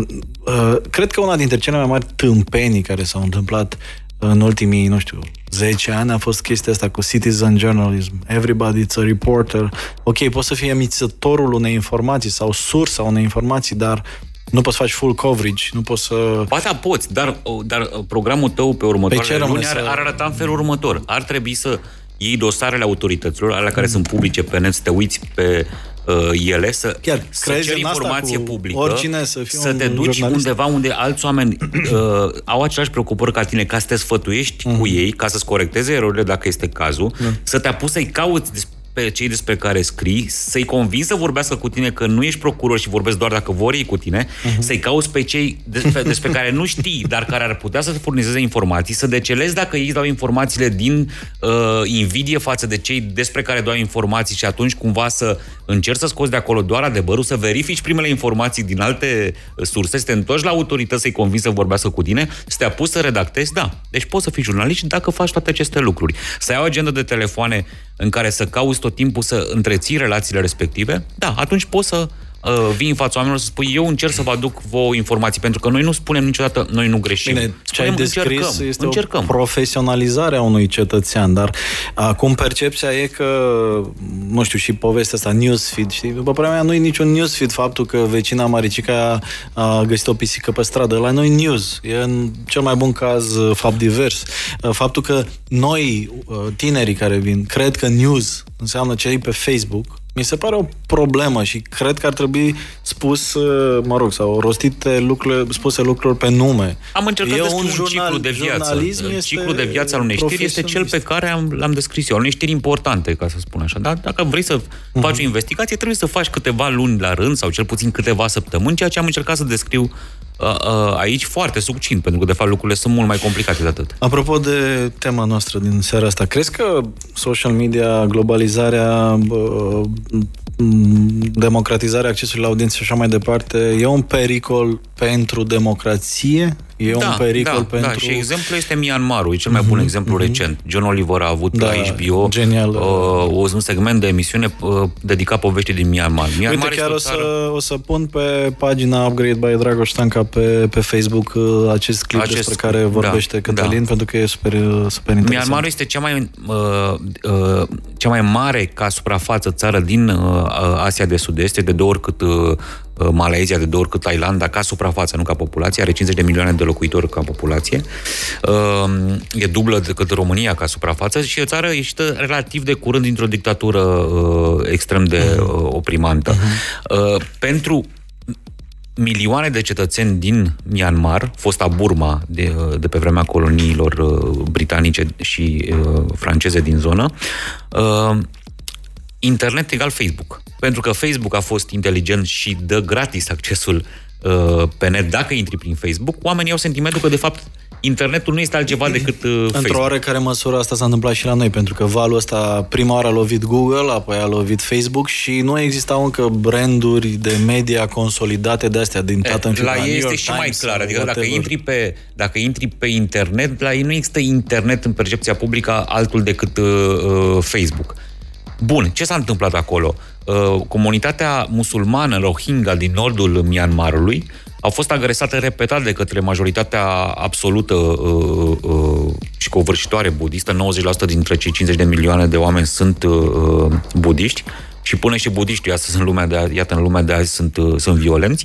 uh, cred că una dintre cele mai mari tâmpenii care s-au întâmplat în ultimii, nu știu, 10 ani a fost chestia asta cu citizen journalism. Everybody is a reporter. Ok, poți să fii emițătorul unei informații sau sursa unei informații, dar nu poți să faci full coverage, nu poți să... Ba da, poți, dar, dar programul tău pe următoarele luni ar, ar arăta în felul următor. Ar trebui să iei dosarele autorităților, alea care mm. sunt publice pe net, să te uiți pe uh, ele, să, Chiar, să ceri informație publică, oricine să, fie să te duci jurnalist. undeva unde alți oameni uh, au aceleași preocupări ca tine, ca să te sfătuiești uh-huh. cu mhm. ei, ca să-ți corecteze erorile dacă este cazul, uh-huh. să te apuci să-i cauți pe cei despre care scrii, să-i convingi să vorbească cu tine că nu ești procuror și vorbesc doar dacă vor ei cu tine, uh-huh. să-i cauți pe cei despre, despre care nu știi, dar care ar putea să furnizeze informații, să decelezi dacă ei dau informațiile din uh, invidie față de cei despre care dau informații și atunci cumva să încerci să scoți de acolo doar adevărul, să verifici primele informații din alte surse, să te întorci la autorități să-i convingi să vorbească cu tine, să te apuci să redactezi, da. Deci poți să fii jurnalist dacă faci toate aceste lucruri. Să ai o agendă de telefoane în care să cauți tot timpul să întreții relațiile respective, da, atunci poți să uh, vii în fața oamenilor să spui eu încerc să vă aduc vouă informații, pentru că noi nu spunem niciodată, noi nu greșim. Bine, ce ai descris încercăm, este încercăm. o profesionalizare a unui cetățean, dar acum percepția e că, nu știu, și povestea asta, newsfeed, știi? După părerea mea, nu e niciun newsfeed faptul că vecina Maricica a găsit o pisică pe stradă. La noi news. E în cel mai bun caz uh, fapt divers. Uh, faptul că noi, uh, tinerii care vin, cred că news înseamnă ce pe Facebook, Mi se pare o problemă și cred că ar trebui spus, uh, mă rog, sau rostite lucruri, spuse lucruri pe nume. Am încercat E să scriu un, jurnal- ciclu de viață. jurnalism este Ciclul de viață al unei știri este cel pe care am, l-am descris eu. Al unei știri importante, ca să spun așa. Dar dacă vrei să Mhm. faci o investigație, trebuie să faci câteva luni la rând sau cel puțin câteva săptămâni, ceea ce am încercat să descriu uh, uh, aici foarte succint, pentru că de fapt lucrurile sunt mult mai complicate de atât. Apropo de tema noastră din seara asta, crezi că social media, globalizarea, bă, m, democratizarea accesului la audiență și așa mai departe, e un pericol pentru democrație? E un pericol da, pentru... Da, și exemplu este Myanmarul, e cel mai bun exemplu recent. John Oliver a avut Da, la HBO genial. Uh, un segment de emisiune uh, dedicat poveștii din Myanmar. Myanmar Uite, este chiar o o țară- să, o să pun pe pagina Upgrade by Dragoș Stanca pe, pe Facebook uh, acest clip Acest- despre care vorbește da, Cătălin, da. pentru că e super, uh, super interesant. Myanmarul este cea mai, uh, uh, cea mai mare ca suprafață țară din uh, Asia de Sud-Est, e de două ori cât uh, uh, Malaezia, de două ori cât Thailanda, ca suprafață, nu ca populație, are 50 de milioane de locuitori ca populație, uh, e dublă decât România ca suprafață și e o țară ieșită relativ de curând dintr-o dictatură uh, extrem de uh, oprimantă. Uh, pentru milioane de cetățeni din Myanmar, fosta Burma de, de pe vremea coloniilor uh, britanice și uh, franceze din zonă, uh, internet egal Facebook. Pentru că Facebook a fost inteligent și dă gratis accesul uh, pe net dacă intri prin Facebook, oamenii au sentimentul că de fapt internetul nu este altceva decât uh, Într-o Facebook. oarecare măsură asta s-a întâmplat și la noi, pentru că valul ăsta prima oară a lovit Google, apoi a lovit Facebook și nu existau încă branduri de media consolidate de astea din tată în fiu, la New ei este York și mai Times clar. sau Adică dacă whatever. intri, pe, dacă intri pe internet, la ei nu există internet în percepția publică altul decât uh, uh, Facebook. Bun, ce s-a întâmplat acolo? Uh, comunitatea musulmană Rohingya din nordul Myanmarului au fost agresată repetat de către majoritatea absolută uh, uh, și covârșitoare budistă. 90% dintre cei 50 de milioane de oameni sunt uh, uh, budiști și până și budiștii astăzi în lumea de azi, iată, în lumea de azi sunt, uh, sunt violenți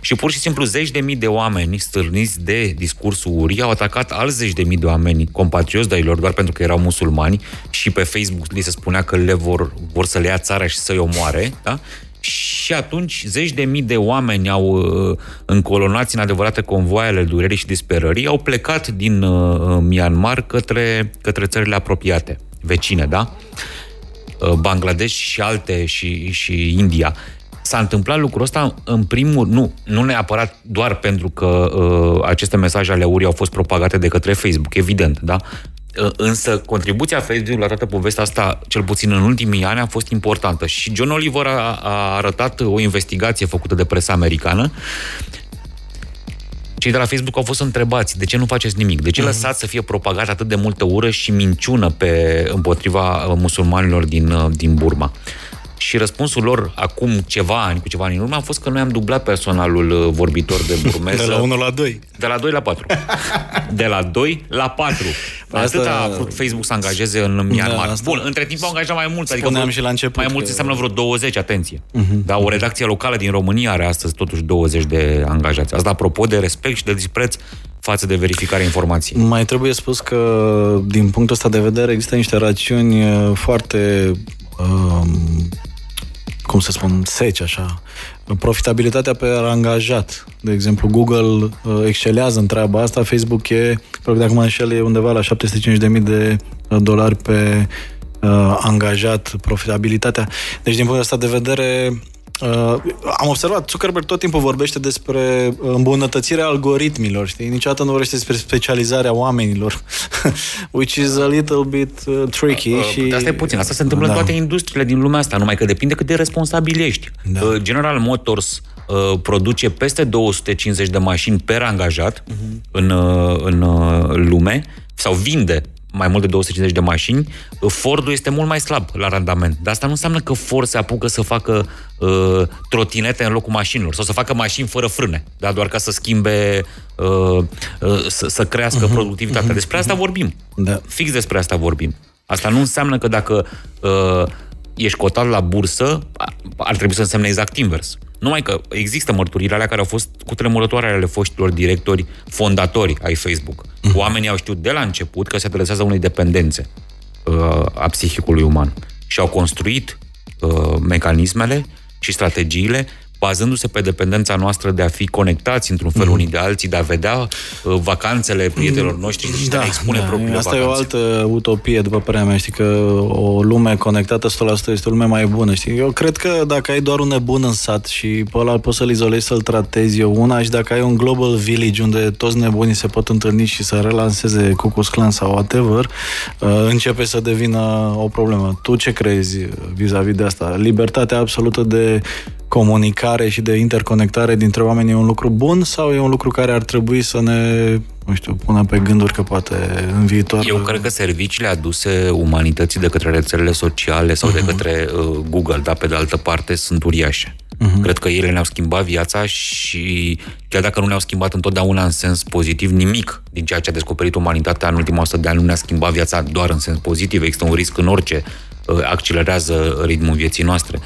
și pur și simplu zeci de mii de oameni stârniți de discursul urii au atacat alți zeci de mii de oameni compatrioți de-ai lor doar pentru că erau musulmani și pe Facebook li se spunea că le vor, vor să le ia țara și să-i omoare, da? Și atunci zeci de mii de oameni au uh, încolonați în adevărate convoaie ale durerii și disperării, au plecat din uh, Myanmar către, către țările apropiate, vecine, da? Uh, Bangladesh și alte și, și India. S-a întâmplat lucrul ăsta în primul, nu, nu neapărat doar pentru că uh, aceste mesaje ale URI au fost propagate de către Facebook, evident, da? Uh, Însă contribuția Facebook la toată povestea asta, cel puțin în ultimii ani, a fost importantă. Și John Oliver a, a arătat o investigație făcută de presa americană cei de la Facebook au fost întrebați de ce nu faceți nimic, de ce Mhm. lăsați să fie propagat atât de multă ură și minciună pe, împotriva uh, musulmanilor din, uh, din Burma. Și răspunsul lor acum ceva ani, cu ceva ani în urmă, a fost că noi am dublat personalul uh, vorbitor de burmeză De la 1 la 2. de la 2 la 4. De la 2 la 4. Asta- Atât a vrut Facebook să angajeze în Myanmar. Da, asta- Bun, între timp au angajat mai mulți. Adică Spuneam vreo- și la început Mai mulți că- înseamnă vreo 20, atenție. Da, o redacție locală din România are astăzi totuși 20 de angajați. Asta apropo de respect și de dispreț față de verificarea informației. Mai trebuie spus că, din punctul ăsta de vedere, există niște rațiuni uh, foarte, um, cum să spun, seci, așa. Profitabilitatea pe angajat. De exemplu, Google uh, excelează în treaba asta, Facebook e, cred că dacă mă înșel, e undeva la 750.000 de uh, dolari pe uh, angajat, profitabilitatea. Deci, din punctul ăsta de vedere, Uh, am observat, Zuckerberg tot timpul vorbește despre îmbunătățirea algoritmilor, știi? Niciodată nu vorbește despre specializarea oamenilor, [LAUGHS] which is a little bit uh, tricky. Uh, și... Asta e puțin. Asta se întâmplă Da. în toate industriile din lumea asta, numai că depinde cât de responsabil ești. Da. Uh, General Motors uh, produce peste 250 de mașini per angajat Mhm. în, uh, în uh, lume sau vinde mai mult de 250 de mașini, uh, Fordul este mult mai slab la randament. Dar asta nu înseamnă că Ford se apucă să facă uh, trotinete în locul mașinilor sau să facă mașini fără frâne, da? doar ca să schimbe, uh, uh, să, să crească productivitatea. Despre asta vorbim. Da. Fix despre asta vorbim. Asta nu înseamnă că dacă uh, ești cotat la bursă, a- ar trebui să însemne exact invers. Numai că există mărturirile alea care au fost cu tremurătoare ale foștilor directori fondatori ai Facebook. Oamenii au știut de la început că se adresează unei dependențe uh, a psihicului uman și au construit uh, mecanismele și strategiile bazându-se pe dependența noastră de a fi conectați într-un fel mm. unii de alții, de a vedea uh, vacanțele prietenilor noștri și da, de a expune da, propriile Asta vacanțe. e o altă utopie, după părerea mea. Știi că o lume conectată 100% este o lume mai bună. Știi? Eu cred că dacă ai doar un nebun în sat și pe ăla poți să-l izolezi, să-l tratezi eu una și dacă ai un global village unde toți nebunii se pot întâlni și să relanseze Cucus Clan sau whatever, uh, începe să devină o problemă. Tu ce crezi vis-a-vis de asta? Libertatea absolută de comunicare și de interconectare dintre oameni e un lucru bun sau e un lucru care ar trebui să ne, nu știu, pună pe gânduri că poate în viitor... Eu cred că serviciile aduse umanității de către rețelele sociale sau uh-huh. de Mhm. către uh, Google, dar pe de altă parte sunt uriașe. Uh-huh. Cred că ele ne-au schimbat viața și chiar dacă nu ne-au schimbat întotdeauna în sens pozitiv, nimic din ceea ce a descoperit umanitatea în ultima 100 de ani nu ne-a schimbat viața doar în sens pozitiv. Există un risc în orice uh, accelerează ritmul vieții noastre.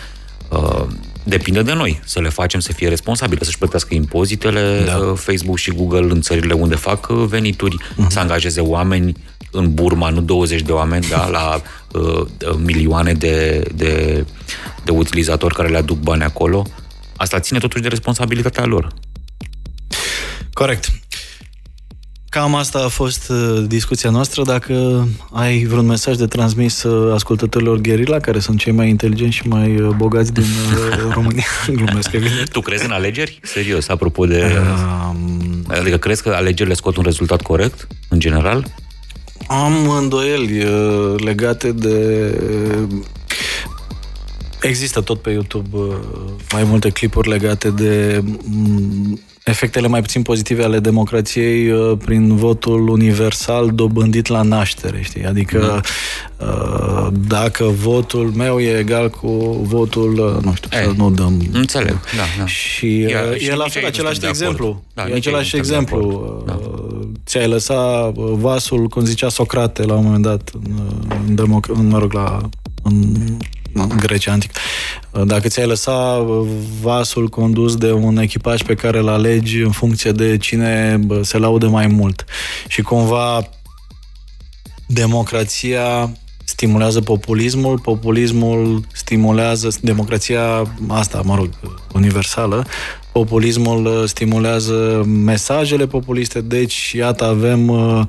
Uh, depinde de noi să le facem să fie responsabile, să-și plătească impozitele da. Facebook și Google în țările unde fac uh, venituri, uh-huh. să angajeze oameni în Burma, nu 20 de oameni, da, la uh, milioane de, de, de utilizatori care le aduc bani acolo. Asta ține totuși de responsabilitatea lor. Corect. Cam asta a fost uh, discuția noastră. Dacă ai vreun mesaj de transmis uh, ascultătorilor Gherila, care sunt cei mai inteligenți și mai uh, bogați din uh, [LAUGHS] România, glumesc, evident. Tu crezi în alegeri? Serios, apropo de... Um... Adică crezi că alegerile scot un rezultat corect, în general? Am îndoieli uh, legate de... Există tot pe YouTube uh, mai multe clipuri legate de mm, efectele mai puțin pozitive ale democrației uh, prin votul universal dobândit la naștere, știi? Adică uh, dacă votul meu e egal cu votul, uh, nu știu, Ei, să nu dăm... Înțeleg, da, da. Și Ia, uh, și e la nici fel aici nu același sunt de exemplu. acord. Da, e nici aici același nu sunt de exemplu. acord. Da. Uh, Ți-ai lăsat uh, vasul, cum zicea Socrate la un moment dat, în, în, democ- în mă rog, la, în, în Grecia antică. Uh, Dacă ți-ai lăsat vasul condus de un echipaj pe care îl alegi în funcție de cine bă, se laude mai mult și cumva democrația stimulează populismul, populismul stimulează democrația asta, mă rog, universală, populismul uh, stimulează mesajele populiste, deci iată avem uh,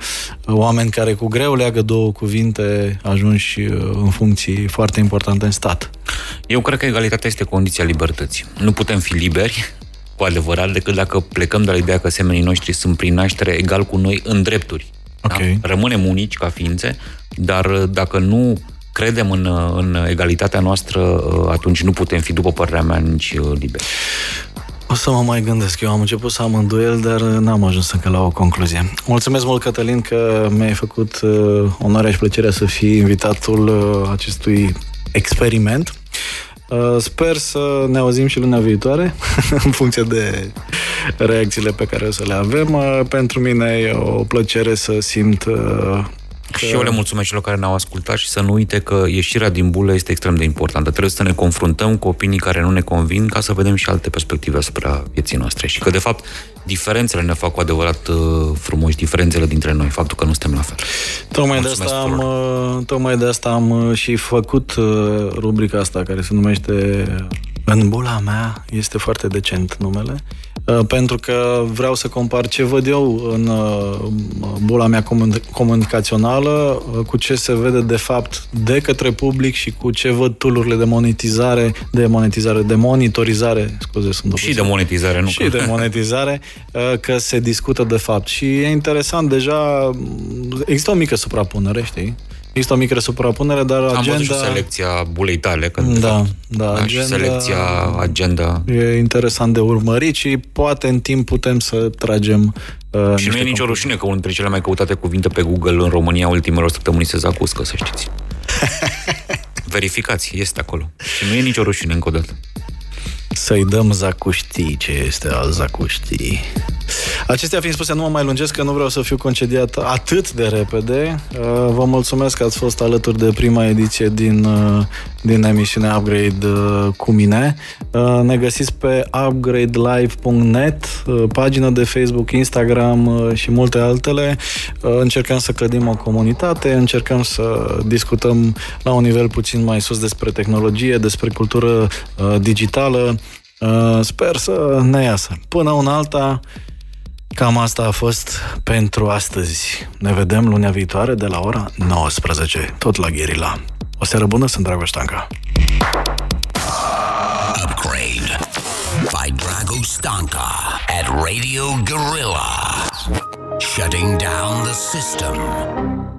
oameni care cu greu leagă două cuvinte ajunși uh, în funcții foarte importante în stat. Eu cred că egalitatea este condiția libertății. Nu putem fi liberi cu adevărat decât dacă plecăm de la ideea că semenii noștri sunt prin naștere egal cu noi în drepturi. Okay. Da? Rămânem unici ca ființe, dar dacă nu credem în, în egalitatea noastră, atunci nu putem fi, după părerea mea, nici liberi. O să mă mai gândesc. Eu am început să am îndoiel, dar n-am ajuns încă la o concluzie. Mulțumesc mult, Cătălin, că mi-ai făcut uh, onoarea și plăcerea să fii invitatul uh, acestui experiment. Uh, sper să ne auzim și luna viitoare, [LAUGHS] în funcție de reacțiile pe care o să le avem. Uh, pentru mine e o plăcere să simt uh, Că... Și eu le mulțumesc celor care ne-au ascultat și să nu uite că ieșirea din bulă este extrem de importantă. Trebuie să ne confruntăm cu opinii care nu ne convin ca să vedem și alte perspective asupra vieții noastre. Și că, de fapt, diferențele ne fac cu adevărat uh, frumoși, diferențele dintre noi, faptul că nu suntem la fel. Tocmai de, asta am, uh, tocmai de asta am uh, și făcut rubrica asta care se numește În bula mea, este foarte decent numele, pentru că vreau să compar ce văd eu în bula mea comunicațională cu ce se vede de fapt de către public și cu ce văd tulurile de monetizare, de monetizare, de monitorizare, scuze, sunt Și de monetizare, nu? Și de monetizare, că se discută de fapt. Și e interesant, deja există o mică suprapunere, știi? Există o mică suprapunere, dar agenda... Am văzut și selecția bulei tale. Că, da, fapt, da, da agenda... Și selecția, agenda... E interesant de urmărit și poate în timp putem să tragem uh, Și nu e nicio rușine că unul dintre cele mai căutate cuvinte pe Google în România ultimelor săptămâni se zacuscă, să știți. [LAUGHS] Verificați, este acolo. Și nu e nicio rușine încă o dată. Să-i dăm zacuștii ce este al zacuștii. Acestea fiind spuse, nu mă mai lungesc, că nu vreau să fiu concediat atât de repede. Uh, vă mulțumesc că ați fost alături de prima ediție din, uh, din emisiunea Upgrade uh, cu mine. Ne găsiți pe upgradelive.net, pagină de Facebook, Instagram și multe altele. Încercăm să clădim o comunitate, încercăm să discutăm la un nivel puțin mai sus despre tehnologie, despre cultură digitală. Sper să ne iasă. Până una alta, Cam asta a fost pentru astăzi. Ne vedem lunea viitoare de la ora 19, tot la Gherila. O seară bună, sunt Dragoș Stanca. Upgrade by Dragoș Stanka at Radio Gorilla. Shutting down the system.